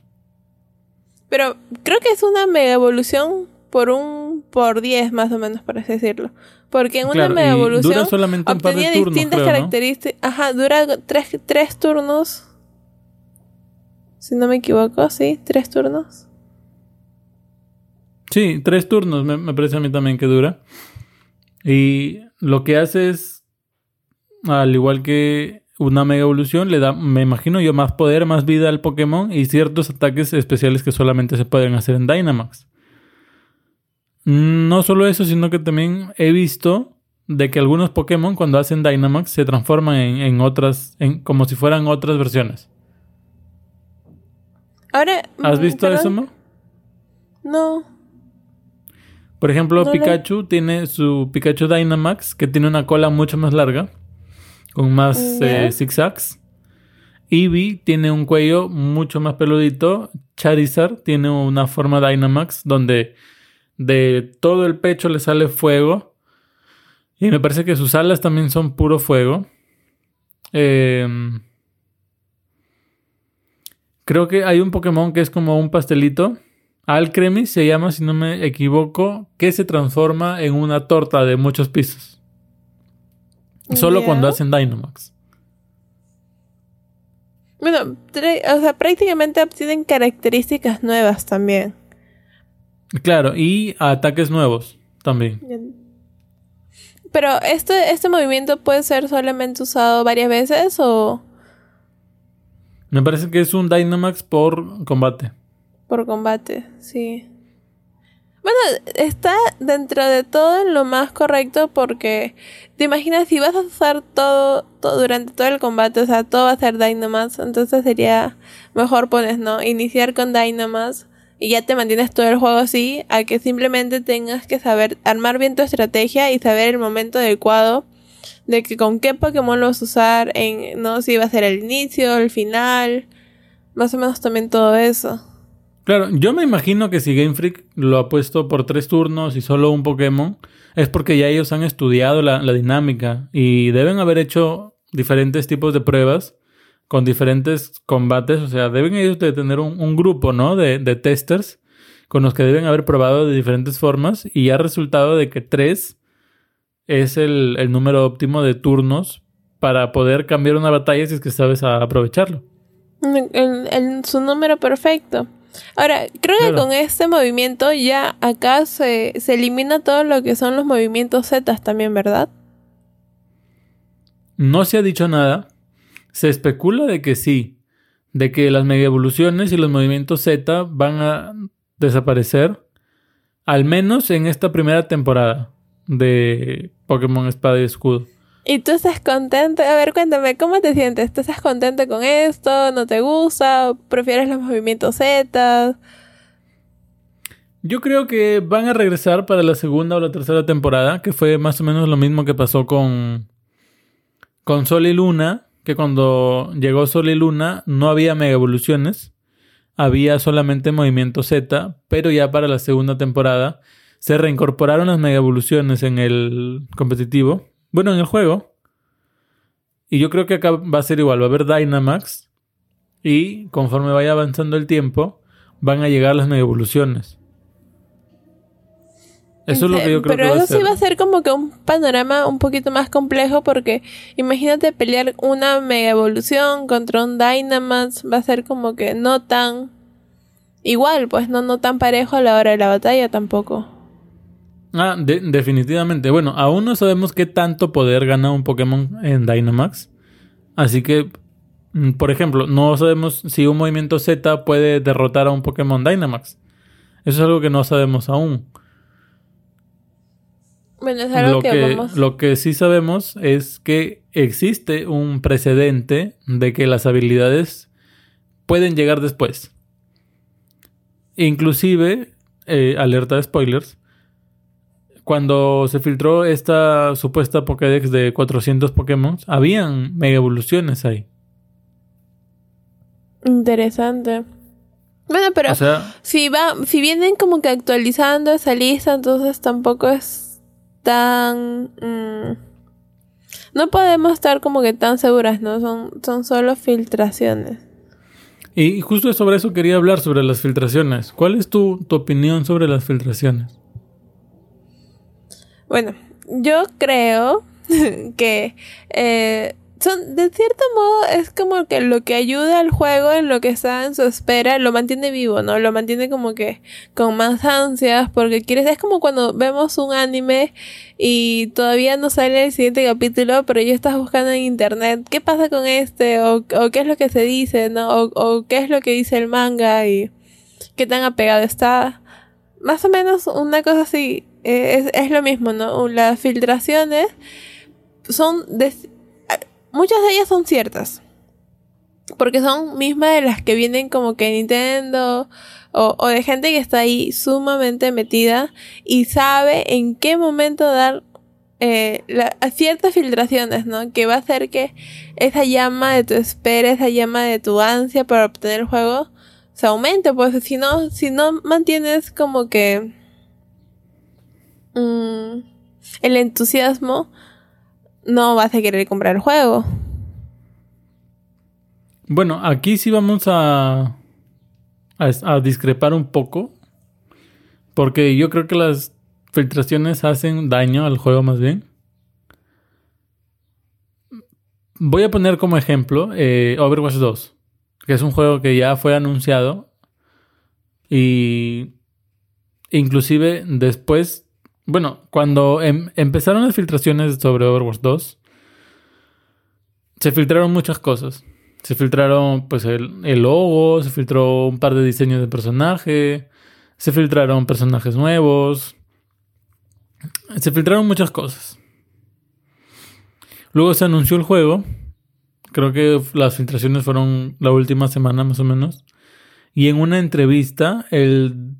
Pero creo que es una mega evolución por un por 10 más o menos, por así decirlo. Porque en una mega evolución dura solamente un par de turnos, distintas características. Ajá, dura tres, tres turnos. Si no me equivoco, sí, tres turnos. Sí, tres turnos me, me parece a mí también que dura. Y lo que hace es, al igual que una mega evolución, le da, me imagino yo, más poder, más vida al Pokémon y ciertos ataques especiales que solamente se pueden hacer en Dynamax. No solo eso, sino que también he visto de que algunos Pokémon cuando hacen Dynamax se transforman en, otras, en, como si fueran otras versiones. Ahora, ¿Has mm, visto eso, Mo? No. Por ejemplo, Pikachu tiene su Pikachu Dynamax, que tiene una cola mucho más larga, con más eh, zigzags. Eevee tiene un cuello mucho más peludito. Charizard tiene una forma Dynamax donde de todo el pecho le sale fuego. Y me parece que sus alas también son puro fuego. Em, creo que hay un Pokémon que es como un pastelito. Alcremie se llama, si no me equivoco, que se transforma en una torta de muchos pisos. Solo cuando hacen Dynamax. Bueno, o sea, prácticamente obtienen características nuevas también. Claro, y ataques nuevos también. Pero este, este movimiento puede ser solamente usado varias veces o. Me parece que es un Dynamax por combate. Por combate, sí. Bueno, está dentro de todo lo más correcto porque te imaginas si vas a usar todo, todo durante todo el combate, o sea, todo va a ser Dynamax, entonces sería mejor pones, ¿no? Iniciar con Dynamax y ya te mantienes todo el juego así, a que simplemente tengas que saber armar bien tu estrategia y saber el momento adecuado de que con qué Pokémon lo vas a usar, en, no si va a ser el inicio, el final, más o menos también todo eso. Claro, yo me imagino que si Game Freak lo ha puesto por tres turnos y solo un Pokémon, es porque ya ellos han estudiado la, dinámica y deben haber hecho diferentes tipos de pruebas con diferentes combates. O sea, deben ellos de tener un, grupo, ¿no? De, testers con los que deben haber probado de diferentes formas y ha resultado de que tres es el, número óptimo de turnos para poder cambiar una batalla si es que sabes aprovecharlo. El, su número perfecto. Ahora, creo que con este movimiento ya acá se, se elimina todo lo que son los movimientos Z también, ¿verdad? No se ha dicho nada, se especula de que sí, de que las mega evoluciones y los movimientos Z van a desaparecer, al menos en esta primera temporada de Pokémon Espada y Escudo. ¿Y tú estás contento? A ver, cuéntame, ¿cómo te sientes? ¿Tú estás contento con esto? ¿No te gusta? ¿Prefieres los movimientos Z? Yo creo que van a regresar para la segunda o la tercera temporada, que fue más o menos lo mismo que pasó con, con Sol y Luna, que cuando llegó Sol y Luna no había mega evoluciones, había solamente movimiento Z, pero ya para la segunda temporada se reincorporaron las mega evoluciones en el competitivo, bueno, en el juego. Y yo creo que acá va a ser igual, va a haber Dynamax y conforme vaya avanzando el tiempo van a llegar las mega evoluciones. Eso es lo que yo creo Pero que va eso sí va a ser como que un panorama un poquito más complejo porque imagínate pelear una mega evolución contra un Dynamax, va a ser como que no tan igual, pues no, no tan parejo a la hora de la batalla tampoco. Ah, definitivamente. Bueno, aún no sabemos qué tanto poder gana un Pokémon en Dynamax. Así que, mm, por ejemplo, no sabemos si un movimiento Z puede derrotar a un Pokémon Dynamax. Eso es algo que no sabemos aún. Bueno, es algo lo que, Lo que sí sabemos es que existe un precedente de que las habilidades pueden llegar después. Inclusive, eh, alerta de spoilers, cuando se filtró esta supuesta Pokédex de 400 Pokémon, habían mega evoluciones ahí. Interesante. Bueno, pero O sea, si va, si vienen como que actualizando esa lista, entonces tampoco es tan mm, no podemos estar como que tan seguras, ¿no? Son, son solo filtraciones. y justo sobre eso quería hablar, sobre las filtraciones. ¿Cuál es tu, tu opinión sobre las filtraciones? Bueno, yo creo que eh, son, de cierto modo, es como que lo que ayuda al juego en lo que está en su espera, lo mantiene vivo, ¿no? Lo mantiene como que con más ansias, porque quieres, es como cuando vemos un anime y todavía no sale el siguiente capítulo, pero ya estás buscando en internet qué pasa con este, o, qué es lo que se dice, ¿no? O, o qué es lo que dice el manga y qué tan apegado está. Más o menos una cosa así, eh, es, es lo mismo, ¿no? Las filtraciones son de, muchas de ellas son ciertas. Porque son mismas de las que vienen como que Nintendo o, de gente que está ahí sumamente metida y sabe en qué momento dar eh, ciertas filtraciones, ¿no? Que va a hacer que esa llama de tu espera, esa llama de tu ansia para obtener el juego se aumente. Pues si no, si no mantienes como que mmm, el entusiasmo, no vas a querer comprar el juego. Bueno, aquí sí vamos a, a, a, discrepar un poco. Porque yo creo que las filtraciones hacen daño al juego más bien. Voy a poner como ejemplo eh, Overwatch 2, que es un juego que ya fue anunciado. Y inclusive después bueno, cuando em empezaron las filtraciones sobre Overwatch 2, se filtraron muchas cosas. Se filtraron pues el, el, logo, se filtró un par de diseños de personaje, se filtraron personajes nuevos, se filtraron muchas cosas. Luego se anunció el juego, creo que las filtraciones fueron la última semana más o menos, y en una entrevista el,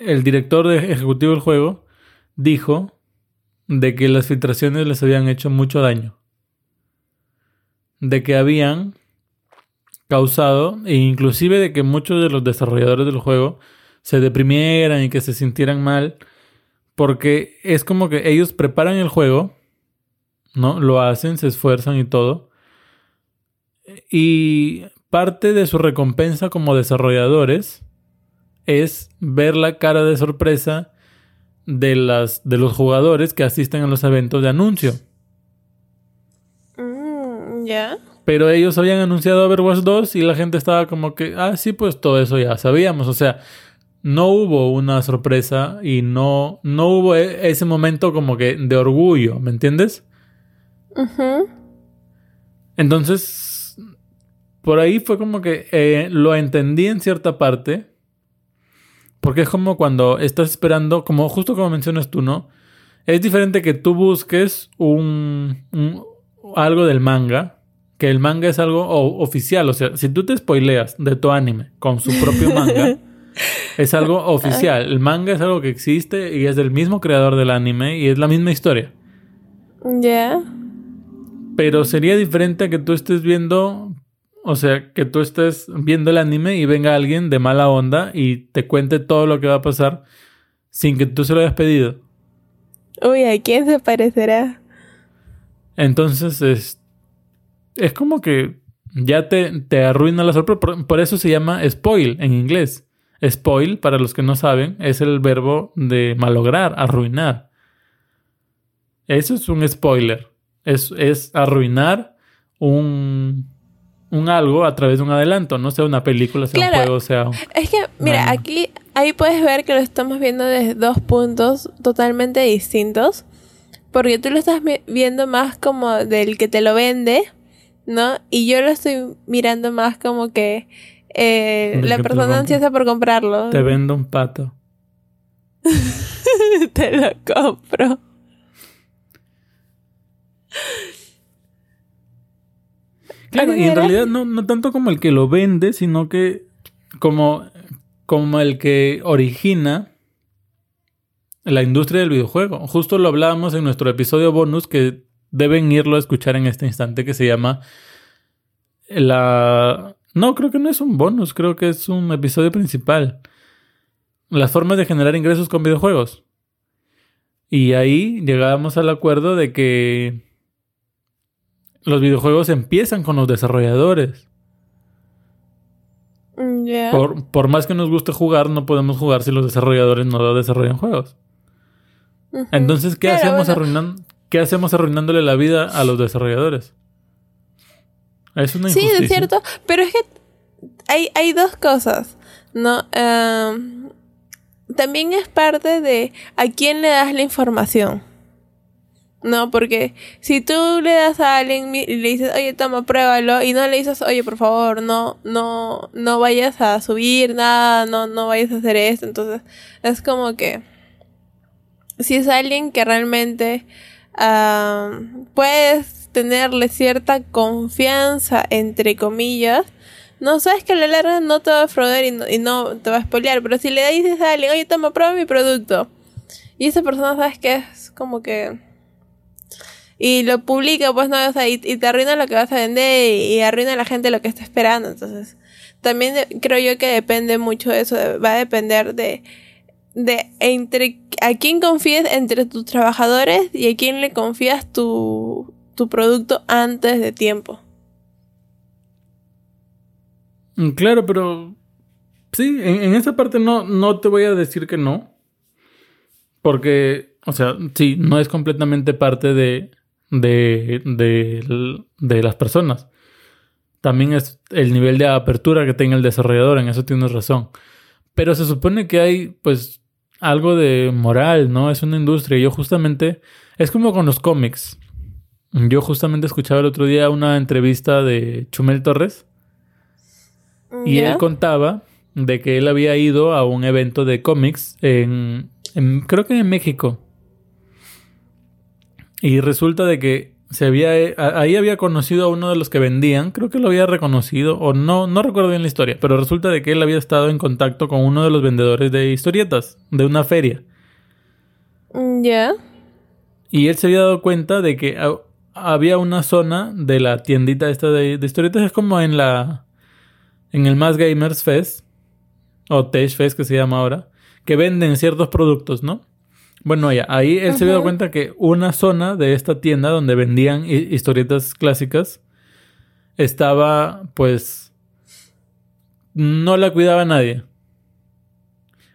el director de ejecutivo del juego dijo de que las filtraciones les habían hecho mucho daño. De que habían causado, e inclusive de que muchos de los desarrolladores del juego se deprimieran y que se sintieran mal, porque es como que ellos preparan el juego, ¿no? Lo hacen, se esfuerzan y todo. Y parte de su recompensa como desarrolladores es ver la cara de sorpresa de las de los jugadores que asisten a los eventos de anuncio. Mm, ya. Pero ellos habían anunciado Overwatch 2 y la gente estaba como que, ah, sí, pues todo eso ya sabíamos. O sea, no hubo una sorpresa y no, no hubo e ese momento como que de orgullo, ¿me entiendes? Uh -huh. Entonces, por ahí fue como que eh, lo entendí en cierta parte. Porque es como cuando estás esperando, como justo como mencionas tú, ¿no? Es diferente que tú busques un, un algo del manga, que el manga es algo oficial. O sea, si tú te spoileas de tu anime con su propio manga, es algo oficial. El manga es algo que existe y es del mismo creador del anime y es la misma historia. Ya. Yeah. Pero sería diferente a que tú estés viendo o sea, que tú estés viendo el anime y venga alguien de mala onda y te cuente todo lo que va a pasar sin que tú se lo hayas pedido. Uy, ¿a quién se parecerá? Entonces es, es como que ya te, te arruina la sorpresa. Por, por, eso se llama spoil en inglés. Spoil, para los que no saben, es el verbo de malograr, arruinar. Eso es un spoiler. Es, es arruinar un, un algo a través de un adelanto, no sea una película, sea claro, un juego, sea un... Es que, mira, aquí, ahí puedes ver que lo estamos viendo desde dos puntos totalmente distintos. Porque tú lo estás viendo más como del que te lo vende, ¿no? Y yo lo estoy mirando más como que eh, la que persona ansiosa por comprarlo. Te vendo un pato. te lo compro. Claro, y en realidad no, no tanto como el que lo vende, sino que como, como el que origina la industria del videojuego. Justo lo hablábamos en nuestro episodio bonus que deben irlo a escuchar en este instante que se llama la, No, creo que no es un bonus, creo que es un episodio principal. Las formas de generar ingresos con videojuegos. Y ahí llegábamos al acuerdo de que los videojuegos empiezan con los desarrolladores. Mm. Por, por más que nos guste jugar, no podemos jugar si los desarrolladores no desarrollan juegos. Entonces, ¿qué hacemos bueno. arruinando, qué hacemos arruinándole la vida a los desarrolladores? Es una Sí, injusticia. es cierto. Pero es que hay, hay dos cosas, ¿no? Am, también es parte de a quién le das la información. No, porque si tú le das a alguien y le dices, oye, toma, pruébalo, y no le dices, oye, por favor, no, no, no vayas a subir nada, no, no vayas a hacer esto, entonces es como que si es alguien que realmente ah, puedes tenerle cierta confianza, entre comillas, no sabes que a la larga no te va a defraudar y no, y no te va a spoilear, pero si le dices a alguien, oye, toma, prueba mi producto, y esa persona sabes que es como que... Y lo publica, pues no, o sea, y, te arruina lo que vas a vender y, arruina a la gente lo que está esperando. Entonces, también creo yo que depende mucho de eso, va a depender de, de entre a quién confíes entre tus trabajadores y a quién le confías tu, tu producto antes de tiempo. Mm, Claro, pero sí, en, en esa parte no, no te voy a decir que no. Porque, o sea, sí, no es completamente parte de, de, de, de las personas. También es el nivel de apertura que tenga el desarrollador, en eso tienes razón. Pero se supone que hay, pues, algo de moral, ¿no? Es una industria. Yo justamente, es como con los cómics. Yo justamente escuchaba el otro día una entrevista de Chumel Torres. Y ¿Ya? él contaba de que él había ido a un evento de cómics en, en- creo que en México. Y resulta de que se había eh, ahí había conocido a uno de los que vendían, creo que lo había reconocido o no no recuerdo bien la historia, pero resulta de que él había estado en contacto con uno de los vendedores de historietas de una feria. Mm, ¿Ya? Y él se había dado cuenta de que ha- había una zona de la tiendita esta de, de historietas, es como en la. en el Más Gamers Fest, o Tech Fest que se llama ahora, que venden ciertos productos, ¿no? Bueno, ya, ahí él se había dado Ujú. cuenta que una zona de esta tienda donde vendían hi- historietas clásicas estaba, pues. no la cuidaba nadie.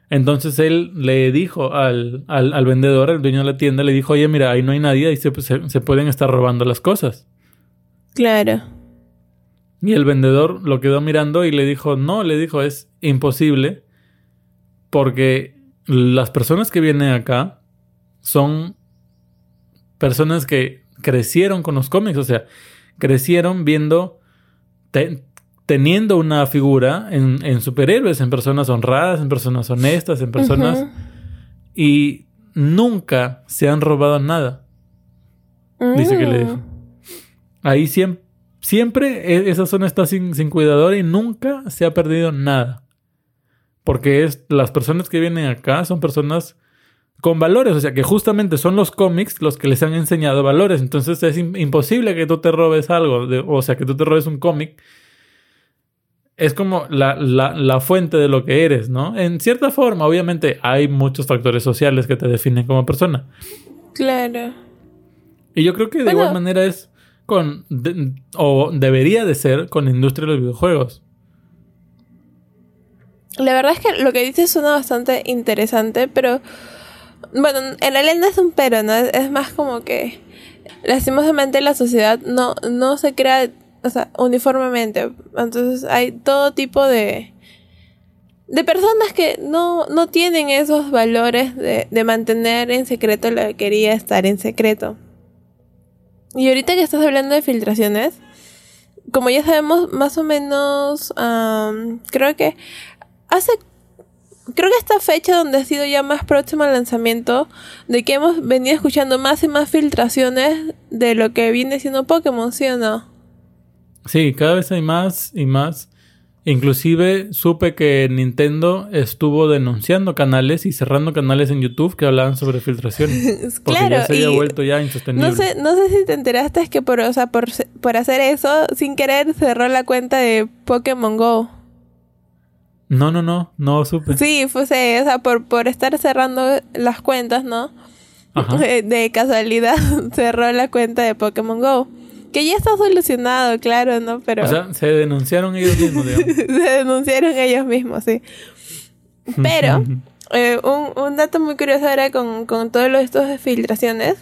Entonces él le dijo al, al, al vendedor, al dueño de la tienda, le dijo, oye, mira, ahí no hay nadie, ahí se, se, se pueden estar robando las cosas. Claro. Y el vendedor lo quedó mirando y le dijo, no, le dijo, es imposible porque las personas que vienen acá son personas que crecieron con los cómics, o sea, crecieron viendo, te- teniendo una figura en, en superhéroes, en personas honradas, en personas honestas, en personas... Y nunca se han robado nada. Dice que le dijo. Mm. Ahí siempre, siempre esa zona está sin, sin cuidador y nunca se ha perdido nada. Porque es, las personas que vienen acá son personas con valores. O sea, que justamente son los cómics los que les han enseñado valores. Entonces es im- imposible que tú te robes algo. de- o sea, que tú te robes un cómic. Es como la, la, la fuente de lo que eres, ¿no? En cierta forma, obviamente, hay muchos factores sociales que te definen como persona. Claro. Y yo creo que de Bueno. igual manera es con. de- o debería de ser con la industria de los videojuegos. La verdad es que lo que dices suena bastante interesante, pero bueno, en realidad no es un pero, ¿no? Es, más como que lastimosamente la sociedad no, no se crea, o sea, uniformemente. Entonces hay todo tipo de de personas que no, no tienen esos valores de, de mantener en secreto lo que quería estar en secreto. Y ahorita que estás hablando de filtraciones, como ya sabemos, más o menos, creo que hace creo que esta fecha donde ha sido ya más próximo al lanzamiento de que hemos venido escuchando más y más filtraciones de lo que viene siendo Pokémon, ¿sí o no? Sí, cada vez hay más y más Inclusive supe que Nintendo estuvo denunciando canales y cerrando canales en YouTube que hablaban sobre filtraciones. Porque claro, ya se había y vuelto ya insostenible. No sé, no sé si te enteraste es que por, o sea, por, por hacer eso, sin querer cerró la cuenta de Pokémon Go. No, no, no, no supe. Sí, fue, o sea, por, por estar cerrando las cuentas, ¿no? Ajá. Eh, De casualidad cerró la cuenta de Pokémon Go. Que ya está solucionado, claro, ¿no? Pero O sea, se denunciaron ellos mismos, digamos. se denunciaron ellos mismos, sí. Pero eh, un, un dato muy curioso ahora con, con todos estos filtraciones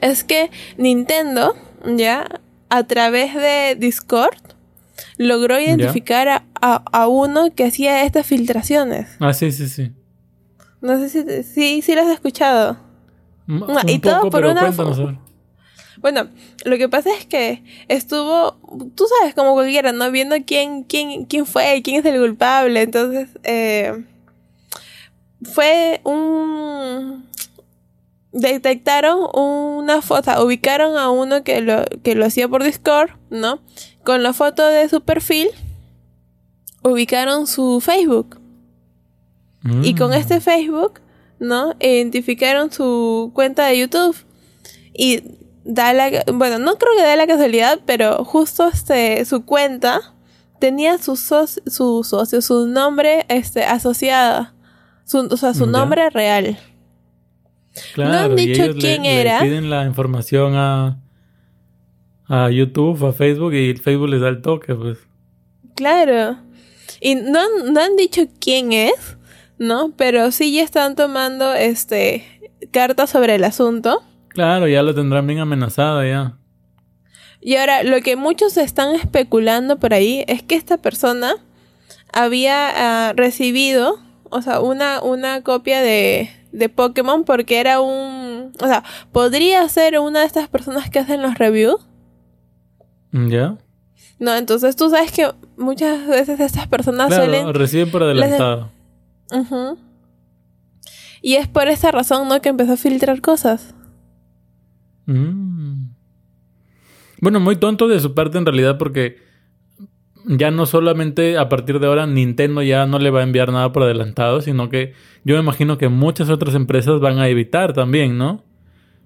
es que Nintendo, ya, a través de Discord, logró identificar a, a- a uno que hacía estas filtraciones. Ah, sí, sí, sí. No sé si, te- sí, sí lo has escuchado. M- No, y todo por pero una. Bueno, lo que pasa es que estuvo, tú sabes, como cualquiera, ¿no? Viendo quién, quién, quién fue, quién es el culpable. Entonces, eh, fue un... Detectaron una foto, ubicaron a uno que lo, que lo hacía por Discord, ¿no? Con la foto de su perfil, ubicaron su Facebook. Y con Mm. este Facebook, ¿no? Identificaron su cuenta de YouTube. Y da la... Bueno, no creo que da la casualidad, pero justo este, su cuenta tenía su, soci- su socio, su nombre este, asociada. Su, o sea, su Ya. nombre real. Claro, no han y dicho ellos quién le era. piden la información a, a YouTube, a Facebook, y Facebook les da el toque, pues. Claro. Y no, han- no han dicho quién es, ¿no? Pero sí ya están tomando este cartas sobre el asunto. Claro, ya lo tendrán bien amenazado ya. Y ahora, lo que muchos están especulando por ahí es que esta persona había ah, recibido, o sea, una, una copia de, de Pokémon porque era un... O sea, podría ser una de estas personas que hacen los reviews. ¿Ya? No, entonces tú sabes que muchas veces estas personas Claro, suelen... reciben por adelantado. Ujú. Y es por esa razón, ¿no? Que empezó a filtrar cosas. Mm. Bueno, muy tonto de su parte en realidad porque ya no solamente a partir de ahora Nintendo ya no le va a enviar nada por adelantado, sino que yo me imagino que muchas otras empresas van a evitar también, ¿no?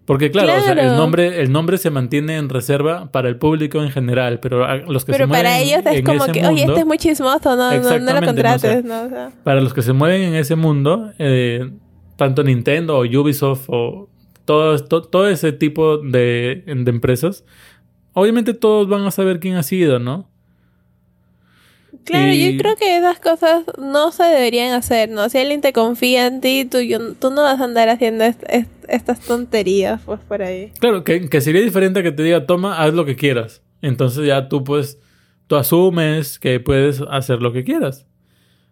Porque claro, o sea, el nombre el nombre se mantiene en reserva para el público en general, pero a- los que Pero se para mueven ellos es en como ese que, oye, mundo- este es muy chismoso, no, no, no lo contrates, no ¿no? O sea, para los que se mueven en ese mundo, eh, tanto Nintendo o Ubisoft o todo, to- todo ese tipo de, de empresas, obviamente todos van a saber quién ha sido, ¿no? Claro, Y- yo creo que esas cosas no se deberían hacer, ¿no? Si alguien te confía en ti, tú, yo- tú no vas a andar haciendo est- est- estas tonterías, pues, por ahí. Claro, que, que sería diferente que te diga, toma, haz lo que quieras. Entonces ya tú pues, tú asumes que puedes hacer lo que quieras.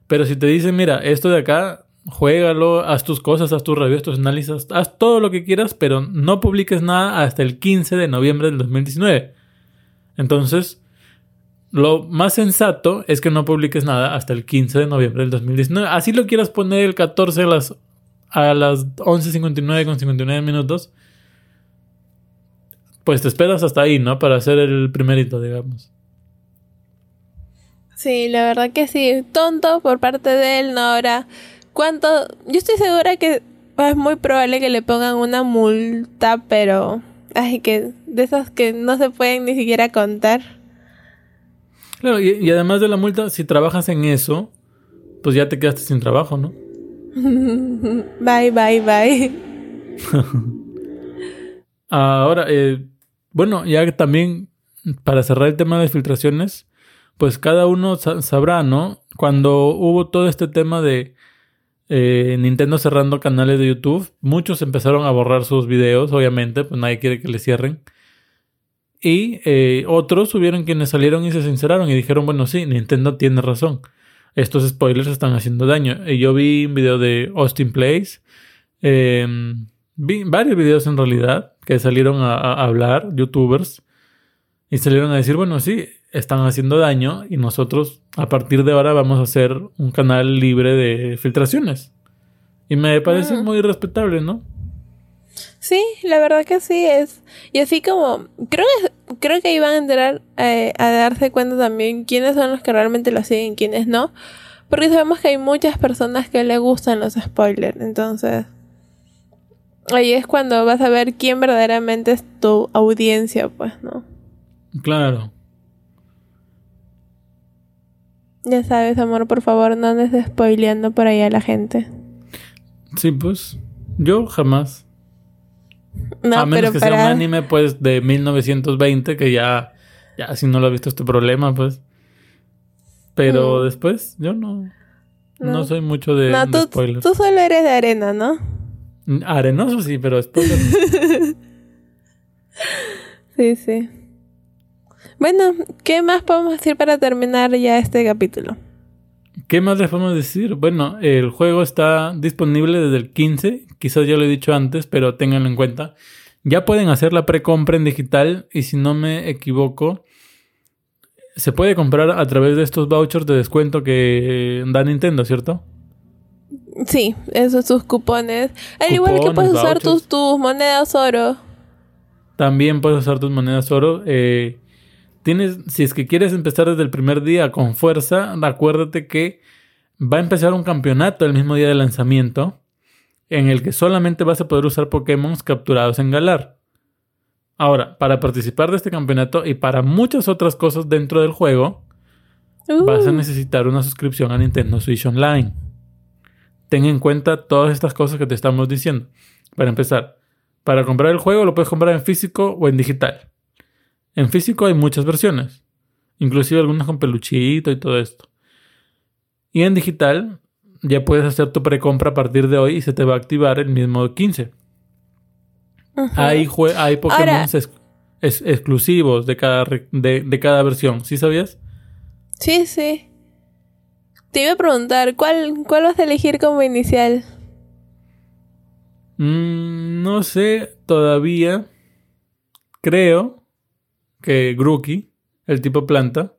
Pero si te dicen, mira, esto de acá, juégalo, haz tus cosas, haz tus reviews, tus análisis, haz todo lo que quieras, pero no publiques nada hasta el 15 de noviembre del 2019. Entonces, lo más sensato es que no publiques nada hasta el 15 de noviembre del 2019. Así lo quieras poner el 14 a las, a las 11.59 con 59 minutos. Pues te esperas hasta ahí, ¿no? Para hacer el primerito, digamos. Sí, la verdad que sí. Tonto por parte de él, no ahora. ¿Cuánto? Yo estoy segura que es muy probable que le pongan una multa, pero. Ay, que de esas que no se pueden ni siquiera contar. Claro, y, y además de la multa, si trabajas en eso, pues ya te quedaste sin trabajo, ¿no? Bye, bye, bye. Ahora, eh, bueno, ya también para cerrar el tema de filtraciones, pues cada uno sa- sabrá, ¿no? Cuando hubo todo este tema de eh, Nintendo cerrando canales de YouTube, muchos empezaron a borrar sus videos, obviamente, pues nadie quiere que le cierren. Y eh, otros hubieron quienes salieron y se sinceraron y dijeron, bueno, sí, Nintendo tiene razón. Estos spoilers están haciendo daño. Y yo vi un video de Austin Plays. eh, vi varios videos en realidad que salieron a, a hablar, youtubers, y salieron a decir, bueno, sí, están haciendo daño y nosotros a partir de ahora vamos a hacer un canal libre de filtraciones. Y me parece Mm. muy respetable, ¿no? Sí, la verdad que sí es. Y así como, creo que, creo que iban a entrar eh, a darse cuenta también quiénes son los que realmente lo siguen y quiénes no. Porque sabemos que hay muchas personas que le gustan los spoilers. Entonces, ahí es cuando vas a ver quién verdaderamente es tu audiencia, pues, ¿no? Claro. Ya sabes, amor, por favor, no andes spoileando por ahí a la gente. Sí, pues, yo jamás. No, a menos pero que para... sea un anime, pues, de 1920, que ya, ya si no lo has visto este problema, pues. Pero Mm. después, yo no. No, No. soy mucho de, No, de tú, spoilers. tú solo eres de arena, ¿no? Arenoso sí, pero spoilers. no. Sí, sí. Bueno, ¿qué más podemos decir para terminar ya este capítulo? ¿Qué más les podemos decir? Bueno, el juego está disponible desde el 15. Quizás ya lo he dicho antes, pero ténganlo en cuenta. Ya pueden hacer la precompra en digital y si no me equivoco, se puede comprar a través de estos vouchers de descuento que da Nintendo, ¿cierto? Sí, esos sus cupones. Al igual que puedes usar tus, tus monedas oro. También puedes usar tus monedas oro. Eh, tienes, si es que quieres empezar desde el primer día con fuerza, acuérdate que va a empezar un campeonato el mismo día de lanzamiento en el que solamente vas a poder usar Pokémon capturados en Galar. Ahora, para participar de este campeonato y para muchas otras cosas dentro del juego, Uh, vas a necesitar una suscripción a Nintendo Switch Online. Ten en cuenta todas estas cosas que te estamos diciendo. Para empezar, para comprar el juego lo puedes comprar en físico o en digital. En físico hay muchas versiones, inclusive algunas con peluchito y todo esto. Y en digital ya puedes hacer tu precompra a partir de hoy y se te va a activar el mismo 15. ujú. Hay, Pokémon exclusivos de cada, de, de cada versión, ¿sí sabías? Sí, sí. Te iba a preguntar, ¿cuál, cuál vas a elegir como inicial? Mm, no sé todavía. Creo que Grookey, el tipo planta,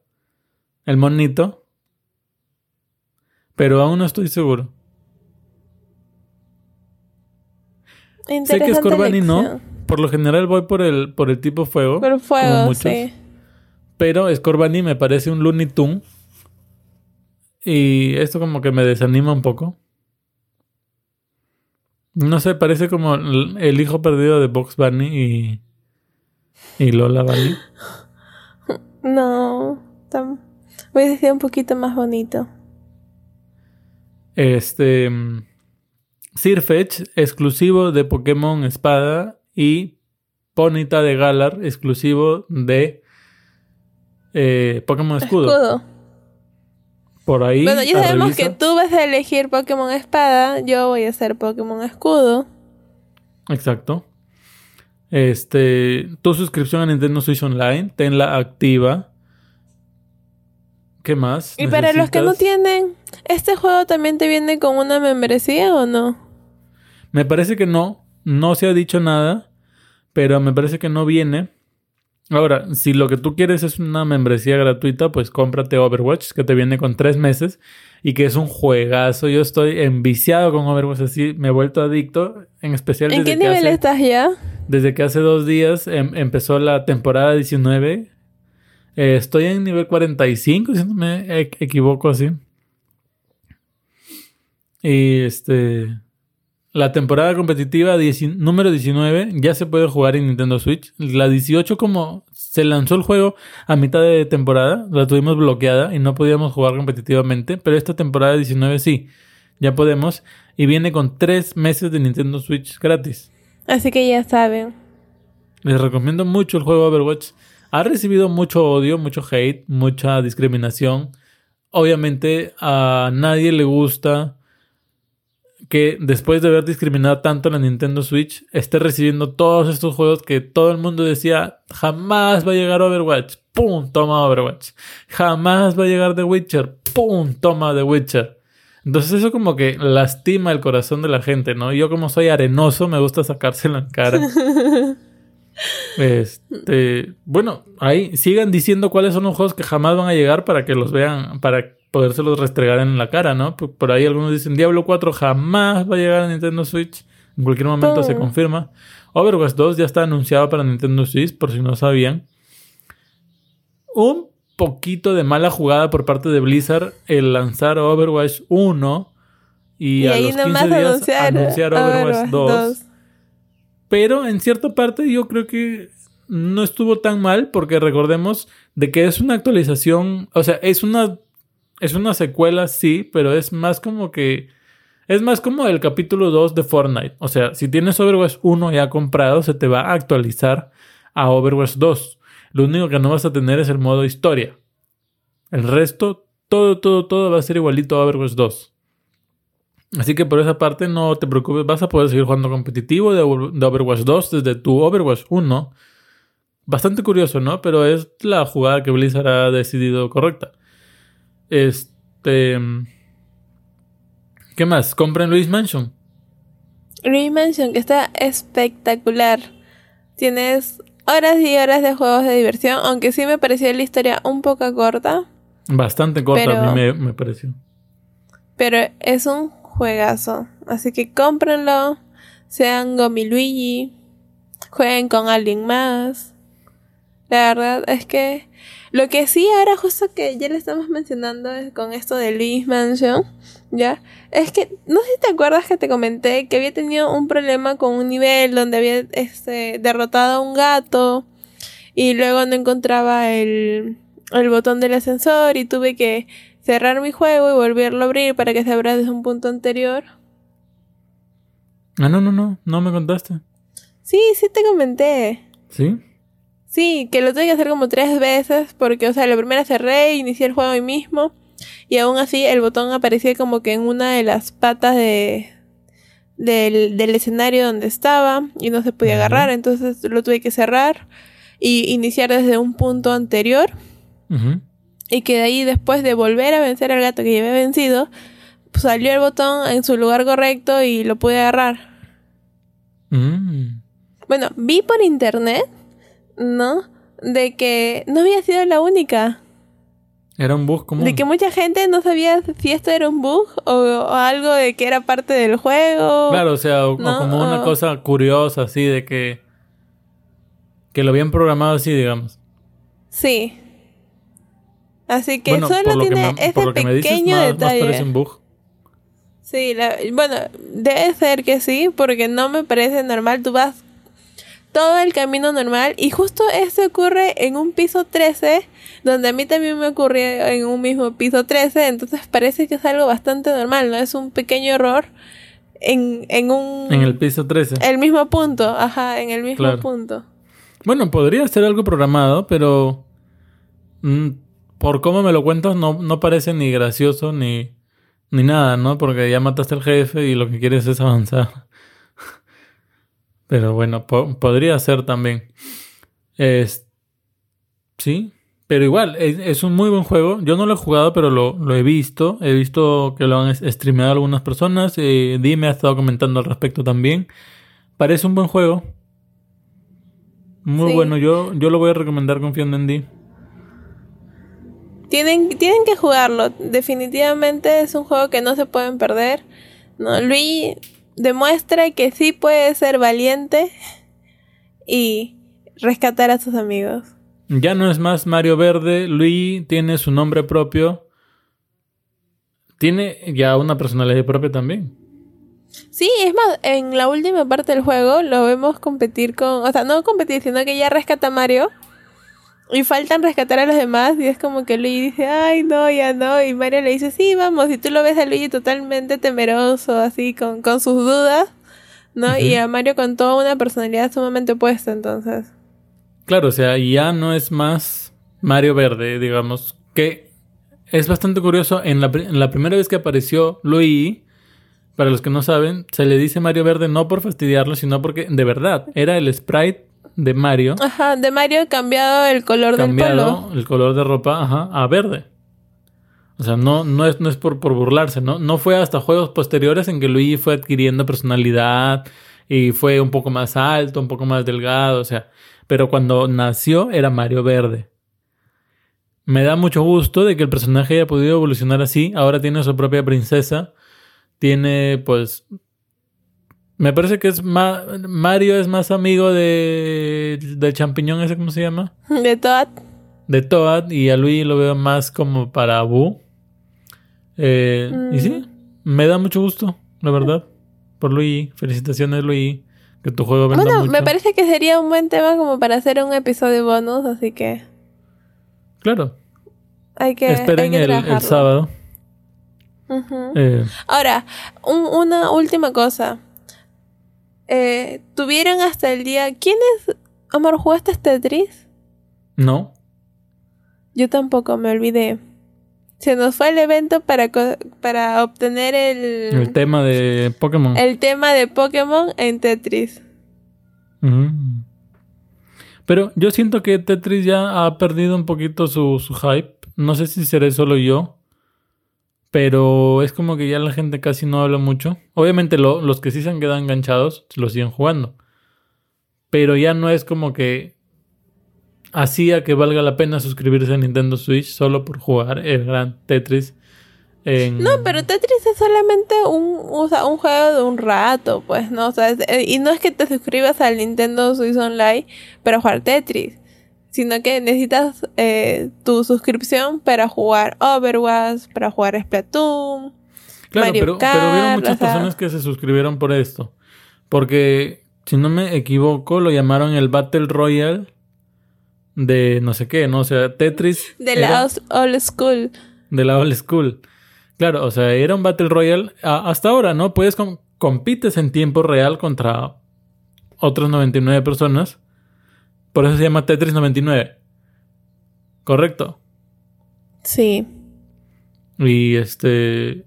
el monito. Pero aún no estoy seguro. Sé que Interesante Scorbunny no. Por lo general voy por el, por el tipo fuego. Por como fuego, muchos. sí. Pero Scorbunny me parece un Looney Tunes. Y esto como que me desanima un poco. No sé, parece como el hijo perdido de Box Bunny y, y Lola Bunny. No, hubiese sido un poquito más bonito. Este. mm, Sirfetch, exclusivo de Pokémon Espada. Y Ponita de Galar, exclusivo de eh, Pokémon Escudo. Escudo. Por ahí. Bueno, ya sabemos revisa. que tú vas a elegir Pokémon Espada, yo voy a hacer Pokémon Escudo. Exacto. Este, tu suscripción a Nintendo Switch Online, tenla activa. ¿Qué más? Y para los que no tienen, ¿este juego también te viene con una membresía o no? Me parece que no, no se ha dicho nada, pero me parece que no viene. Ahora, si lo que tú quieres es una membresía gratuita, pues cómprate Overwatch, que te viene con tres meses y que es un juegazo. Yo estoy enviciado con Overwatch, así me he vuelto adicto, en especial ¿En desde qué que nivel hace- estás ya? Desde que hace dos días em- empezó la temporada 19. Eh, estoy en nivel 45, si no me e- equivoco así. Y este. La temporada competitiva número 19 ya se puede jugar en Nintendo Switch. La 18, como se lanzó el juego a mitad de temporada, la tuvimos bloqueada y no podíamos jugar competitivamente. Pero esta temporada 19 sí, ya podemos. Y viene con tres meses de Nintendo Switch gratis. Así que ya saben. Les recomiendo mucho el juego Overwatch. Ha recibido mucho odio, mucho hate, mucha discriminación. Obviamente a nadie le gusta que después de haber discriminado tanto a la Nintendo Switch, esté recibiendo todos estos juegos que todo el mundo decía jamás va a llegar Overwatch. ¡Pum! Toma Overwatch. Jamás va a llegar The Witcher. ¡Pum! Toma The Witcher. Entonces eso como que lastima el corazón de la gente, ¿no? Yo como soy arenoso me gusta sacárselo en cara. Este, bueno, ahí sigan diciendo cuáles son los juegos que jamás van a llegar para que los vean, para podérselos restregar en la cara, ¿no? Por, por ahí algunos dicen Diablo 4 jamás va a llegar a Nintendo Switch, en cualquier momento se confirma. Overwatch 2 ya está anunciado para Nintendo Switch, por si no sabían. Un poquito de mala jugada por parte de Blizzard el lanzar Overwatch 1 y, a los 15 días anunciar, Overwatch, 2. Pero en cierta parte yo creo que no estuvo tan mal porque recordemos de que es una actualización, o sea, es una es una secuela sí, pero es más como que es más como el capítulo 2 de Fortnite. O sea, si tienes Overwatch 1 ya comprado, se te va a actualizar a Overwatch 2. Lo único que no vas a tener es el modo historia. El resto, todo, todo, todo va a ser igualito a Overwatch 2. Así que por esa parte no te preocupes, vas a poder seguir jugando competitivo de, Overwatch 2 desde tu Overwatch 1. Bastante curioso, ¿no? Pero es la jugada que Blizzard ha decidido correcta. Este. ¿Qué más? Compren Luis Mansion. Luis Mansion, que está espectacular. Tienes horas y horas de juegos de diversión, aunque sí me pareció la historia un poco corta. Bastante corta, a mí me, pareció. Pero es un juegazo. Así que cómprenlo. Sean Gomi Luigi. Jueguen con alguien más. La verdad es que lo que sí ahora justo que ya le estamos mencionando con esto de Luis Mansion, ¿ya? Es que no sé si te acuerdas que te comenté que había tenido un problema con un nivel donde había este, derrotado a un gato y luego no encontraba el, el botón del ascensor y tuve que cerrar mi juego y volverlo a abrir para que se abra desde un punto anterior. Ah, no, no, no, no me contaste. Sí, sí te comenté. ¿Sí? Sí, que lo tuve que hacer como tres veces porque, o sea, la primera cerré, inicié el juego ahí mismo y aún así el botón aparecía como que en una de las patas de, del, del escenario donde estaba y no se podía agarrar, entonces lo tuve que cerrar y iniciar desde un punto anterior. Y que de ahí después de volver a vencer al gato que ya había vencido, pues salió el botón en su lugar correcto y lo pude agarrar. Mm. Bueno, vi por internet ¿no? De que no había sido la única. Era un bug común. De que mucha gente no sabía si esto era un bug o, algo de que era parte del juego. Claro, o sea, o, como una cosa curiosa así de que que lo habían programado así, digamos. Sí. Así que solo tiene ese pequeño detalle. un bug. Sí, bueno, debe ser que sí, porque no me parece normal. Tú vas todo el camino normal. Y justo esto ocurre en un piso 13 donde a mí también me ocurrió en un mismo piso 13 entonces parece que es algo bastante normal no es un pequeño error en, en un en el piso 13 el mismo punto ajá en el mismo punto. Bueno podría ser algo programado pero mm, por cómo me lo cuentas no, no parece ni gracioso ni ni nada no porque ya mataste al jefe y lo que quieres es avanzar pero bueno, podría ser también. Es sí, pero igual, es, un muy buen juego. Yo no lo he jugado, pero lo, he visto. He visto que lo han streameado algunas personas. Eh, Dime ha estado comentando al respecto también. Parece un buen juego. Muy bueno, yo, yo lo voy a recomendar confiando en Di. Tienen, tienen que jugarlo. Definitivamente es un juego que no se pueden perder. No, Luis demuestra que sí puede ser valiente y rescatar a sus amigos. Ya no es más Mario Verde, Luis tiene su nombre propio. Tiene ya una personalidad propia también. Sí, es más, en la última parte del juego lo vemos competir con, o sea, no competir, sino que ya rescata a Mario y faltan rescatar a los demás y es como que Luigi dice, ay, no, ya no. Y Mario le dice, sí, vamos. Y tú lo ves a Luigi totalmente temeroso, así, con, con sus dudas, ¿no? Y a Mario con toda una personalidad sumamente opuesta, entonces. Claro, o sea, ya no es más Mario Verde, digamos, que es bastante curioso. En la, en la primera vez que apareció Luigi, para los que no saben, se le dice Mario Verde no por fastidiarlo, sino porque de verdad era el sprite de Mario. Ajá, de Mario cambiado el color cambiado del polo. el color de ropa, ajá, a verde. O sea, no, no es, no es por, por burlarse, ¿no? No fue hasta juegos posteriores en que Luigi fue adquiriendo personalidad y fue un poco más alto, un poco más delgado, o sea. Pero cuando nació era Mario Verde. Me da mucho gusto de que el personaje haya podido evolucionar así. Ahora tiene su propia princesa. Tiene, pues, Me parece que es más. Mario es más amigo de. del champiñón ese, ¿cómo se llama? De Toad. De Toad. Y a Luigi lo veo más como para Boo. Eh, Y sí, Mm. me da mucho gusto, la verdad. Por Luigi. Felicitaciones, Luigi. Que tu juego venda Bueno, mucho. me parece que sería un buen tema como para hacer un episodio bonus, así que Claro. hay que, hay Esperen que el, el sábado. Ujú. Eh, Ahora, un- una última cosa. Eh, Tuvieron hasta el día... ¿Quién es? Amor, ¿jugaste Tetris? no. Yo tampoco, me olvidé. Se nos fue el evento para, para obtener el, El tema de Pokémon. el tema de Pokémon en Tetris. Mm. Pero yo siento que Tetris ya ha perdido un poquito su, su hype. No sé si seré solo yo. Pero es como que ya la gente casi no habla mucho. Obviamente lo- los que sí se han quedado enganchados lo siguen jugando. Pero ya no es como que hacía que valga la pena suscribirse a Nintendo Switch solo por jugar el gran Tetris. No, pero Tetris es solamente un, o un juego de un rato, pues, ¿no? O sea, eh, y no es que te suscribas al Nintendo Switch Online para jugar Tetris, sino que necesitas eh, tu suscripción para jugar Overwatch, para jugar Splatoon. Claro, Mario pero, pero hubieron Kart, muchas o sea- personas que se suscribieron por esto. Porque, si no me equivoco, lo llamaron el Battle Royale de no sé qué, ¿no? O sea, Tetris. De la old school. de la old school. Claro, o sea, era un Battle Royale a- hasta ahora, ¿no? Puedes com- compites en tiempo real contra otras 99 personas. Por eso se llama Tetris 99. Correcto. Sí. Y este.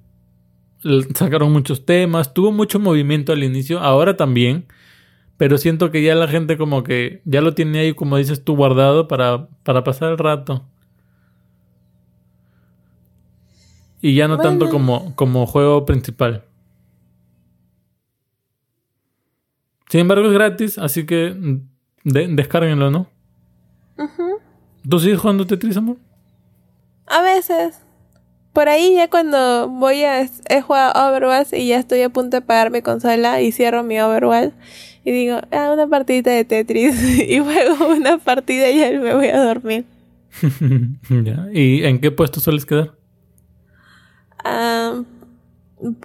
Sacaron muchos temas. Tuvo mucho movimiento al inicio. Ahora también. Pero siento que ya la gente como que ya lo tiene ahí, como dices tú, guardado para, para pasar el rato. Y ya no tanto como, como juego principal. Sin embargo, es gratis, así que mm, de- descárguenlo, ¿no? ¿Tú sigues jugando Tetris, amor? A veces. Por ahí ya cuando voy a... He jugado Overwatch y ya estoy a punto de pagar mi consola y cierro mi Overwatch. Y digo, ah, una partidita de Tetris. y juego una partida y ya me voy a dormir. Ya. ¿Y en qué puesto sueles quedar? Ah,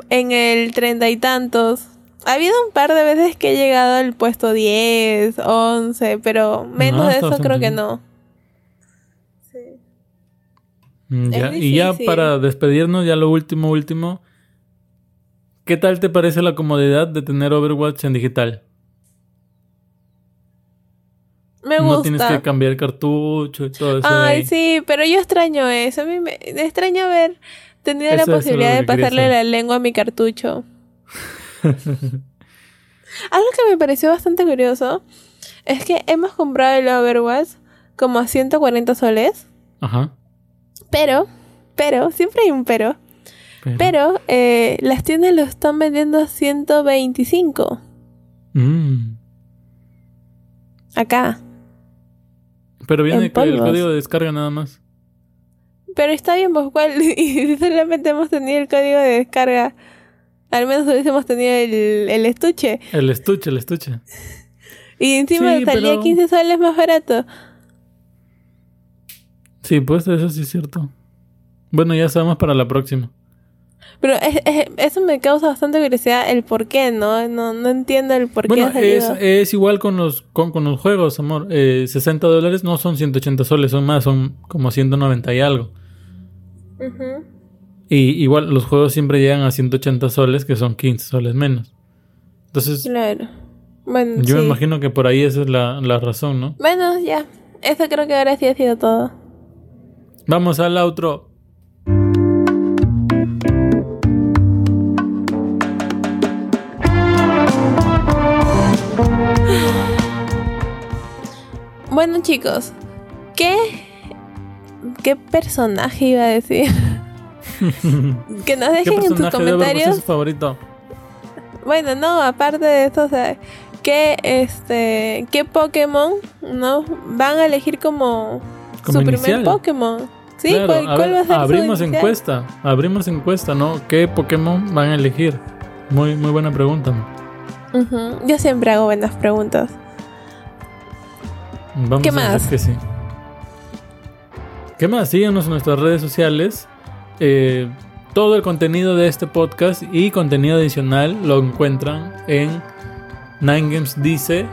en el treinta y tantos. Ha habido un par de veces que he llegado al puesto 10, 11, pero menos No, de eso creo que no. Mm, Es ya. Y ya para despedirnos, ya lo último, último. ¿Qué tal te parece la comodidad de tener Overwatch en digital? Me No gusta. tienes que cambiar el cartucho y todo eso. Ay, ahí. sí, pero yo extraño eso. A mí me extraño haber tenido Eso- la posibilidad de pasarle la lengua a mi cartucho. Algo que me pareció bastante curioso es que hemos comprado el Overwatch como a 140 soles, Ajá. pero, pero, siempre hay un pero, Pero. pero eh, las tiendas lo están vendiendo a 125 Mm. acá. Pero viene el código de descarga nada más. Pero está bien, pues cuál, y solamente hemos tenido el código de descarga, al menos hubiésemos tenido el, el estuche. El estuche, el estuche. Y encima Sí, salía pero- 15 soles más barato. Sí, pues eso sí es cierto. Bueno, ya sabemos para la próxima. Pero es- es- eso me causa bastante curiosidad el por qué, ¿no? No, no entiendo el por qué Bueno, ha salido. es, es igual con los, con, con los juegos, amor. Eh, 60 dólares no son 180 soles, son más, son como 190 y algo. Ujú. Y igual los juegos siempre llegan a 180 soles, que son 15 soles menos. Entonces, Claro. Bueno, yo me imagino que por ahí esa es la, la razón, ¿no? Bueno, ya. Eso creo que ahora sí ha sido todo. Vamos al outro. Bueno, chicos, ¿qué qué personaje iba a decir? Que nos ¿Qué dejen en tus comentarios. su favorito? Bueno, no, aparte de eso, o sea, ¿qué este qué Pokémon, no, van a elegir como, Como su inicial. primer Pokémon? Sí, Claro, ¿cuál, a cuál ver, va a ser su abrimos inicial? encuesta, abrimos encuesta, ¿no? ¿Qué Pokémon van a elegir? Muy, muy buena pregunta. Ujú. Yo siempre hago buenas preguntas. Vamos ¿Qué a ver más? que sí. ¿Qué más? Síguenos en nuestras redes sociales. Eh, todo el contenido de este podcast y contenido adicional lo encuentran en Nine Games Dice.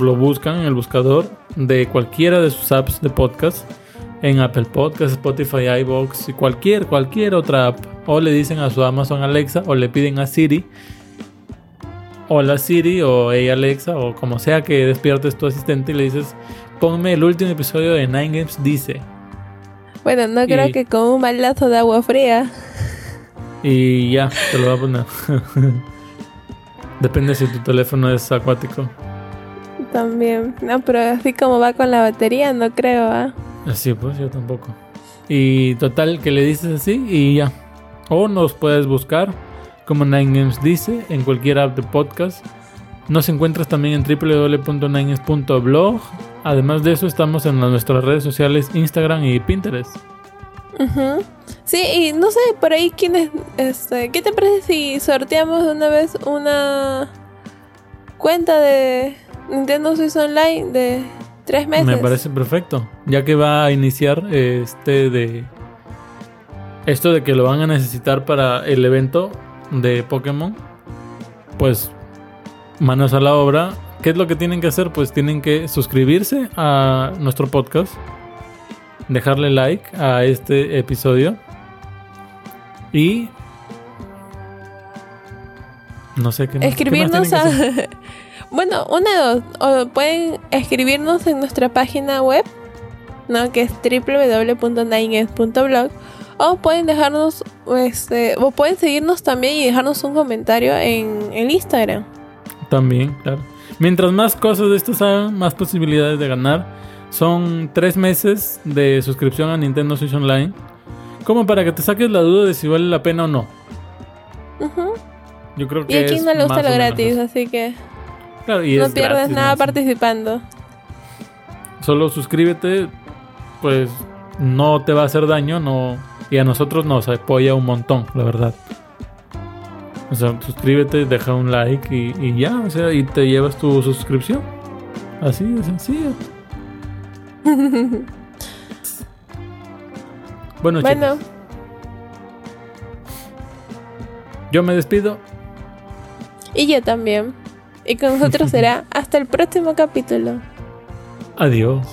Lo buscan en el buscador de cualquiera de sus apps de podcast. En Apple Podcasts, Spotify, iBox y cualquier, cualquier otra app. O le dicen a su Amazon Alexa o le piden a Siri. Hola Siri o Hey Alexa o como sea que despiertes tu asistente y le dices ponme el último episodio de Nine Games Dice. Bueno, no creo Y- que con un balazo de agua fría. Y ya, te lo voy a poner. Depende si tu teléfono es acuático. También. No, pero así como va con la batería, no creo, ¿ah? Así pues, yo tampoco. Y total, que le dices así y ya. O nos puedes buscar como Nine Games dice en cualquier app de podcast. Nos encuentras también en www.ninegames.blog. Además de eso, estamos en nuestras redes sociales Instagram y Pinterest. Ujú. Sí, y no sé, por ahí quiénes, este, ¿qué te parece si sorteamos de una vez una cuenta de Nintendo Switch Online de tres meses? Me parece perfecto. Ya que va a iniciar este de. Esto de que lo van a necesitar para el evento de Pokémon. Pues. Manos a la obra. ¿Qué es lo que tienen que hacer? Pues tienen que suscribirse a nuestro podcast. Dejarle like a este episodio. Y. No sé qué más. ¿qué más Escribirnos que a... bueno, una de dos. O pueden escribirnos en nuestra página web, ¿no? Que es www.ninegames.blog. O pueden dejarnos, este, o pueden seguirnos también y dejarnos un comentario en el Instagram. También, claro. Mientras más cosas de estas hagan, más posibilidades de ganar. Son tres meses de suscripción a Nintendo Switch Online. Como para que te saques la duda de si vale la pena o no. Ujú. Yo creo Y que a quien es no le gusta lo menos gratis, así que Claro, y no es pierdes gratis, nada ¿no? participando. Solo suscríbete, pues no te va a hacer daño, no y a nosotros nos apoya un montón, la verdad. O sea, suscríbete, deja un like y, y ya, o sea, y te llevas tu suscripción. Así de sencillo. Bueno, chicos, Bueno, yo me despido. y yo también. Y con nosotros será hasta el próximo capítulo. Adiós.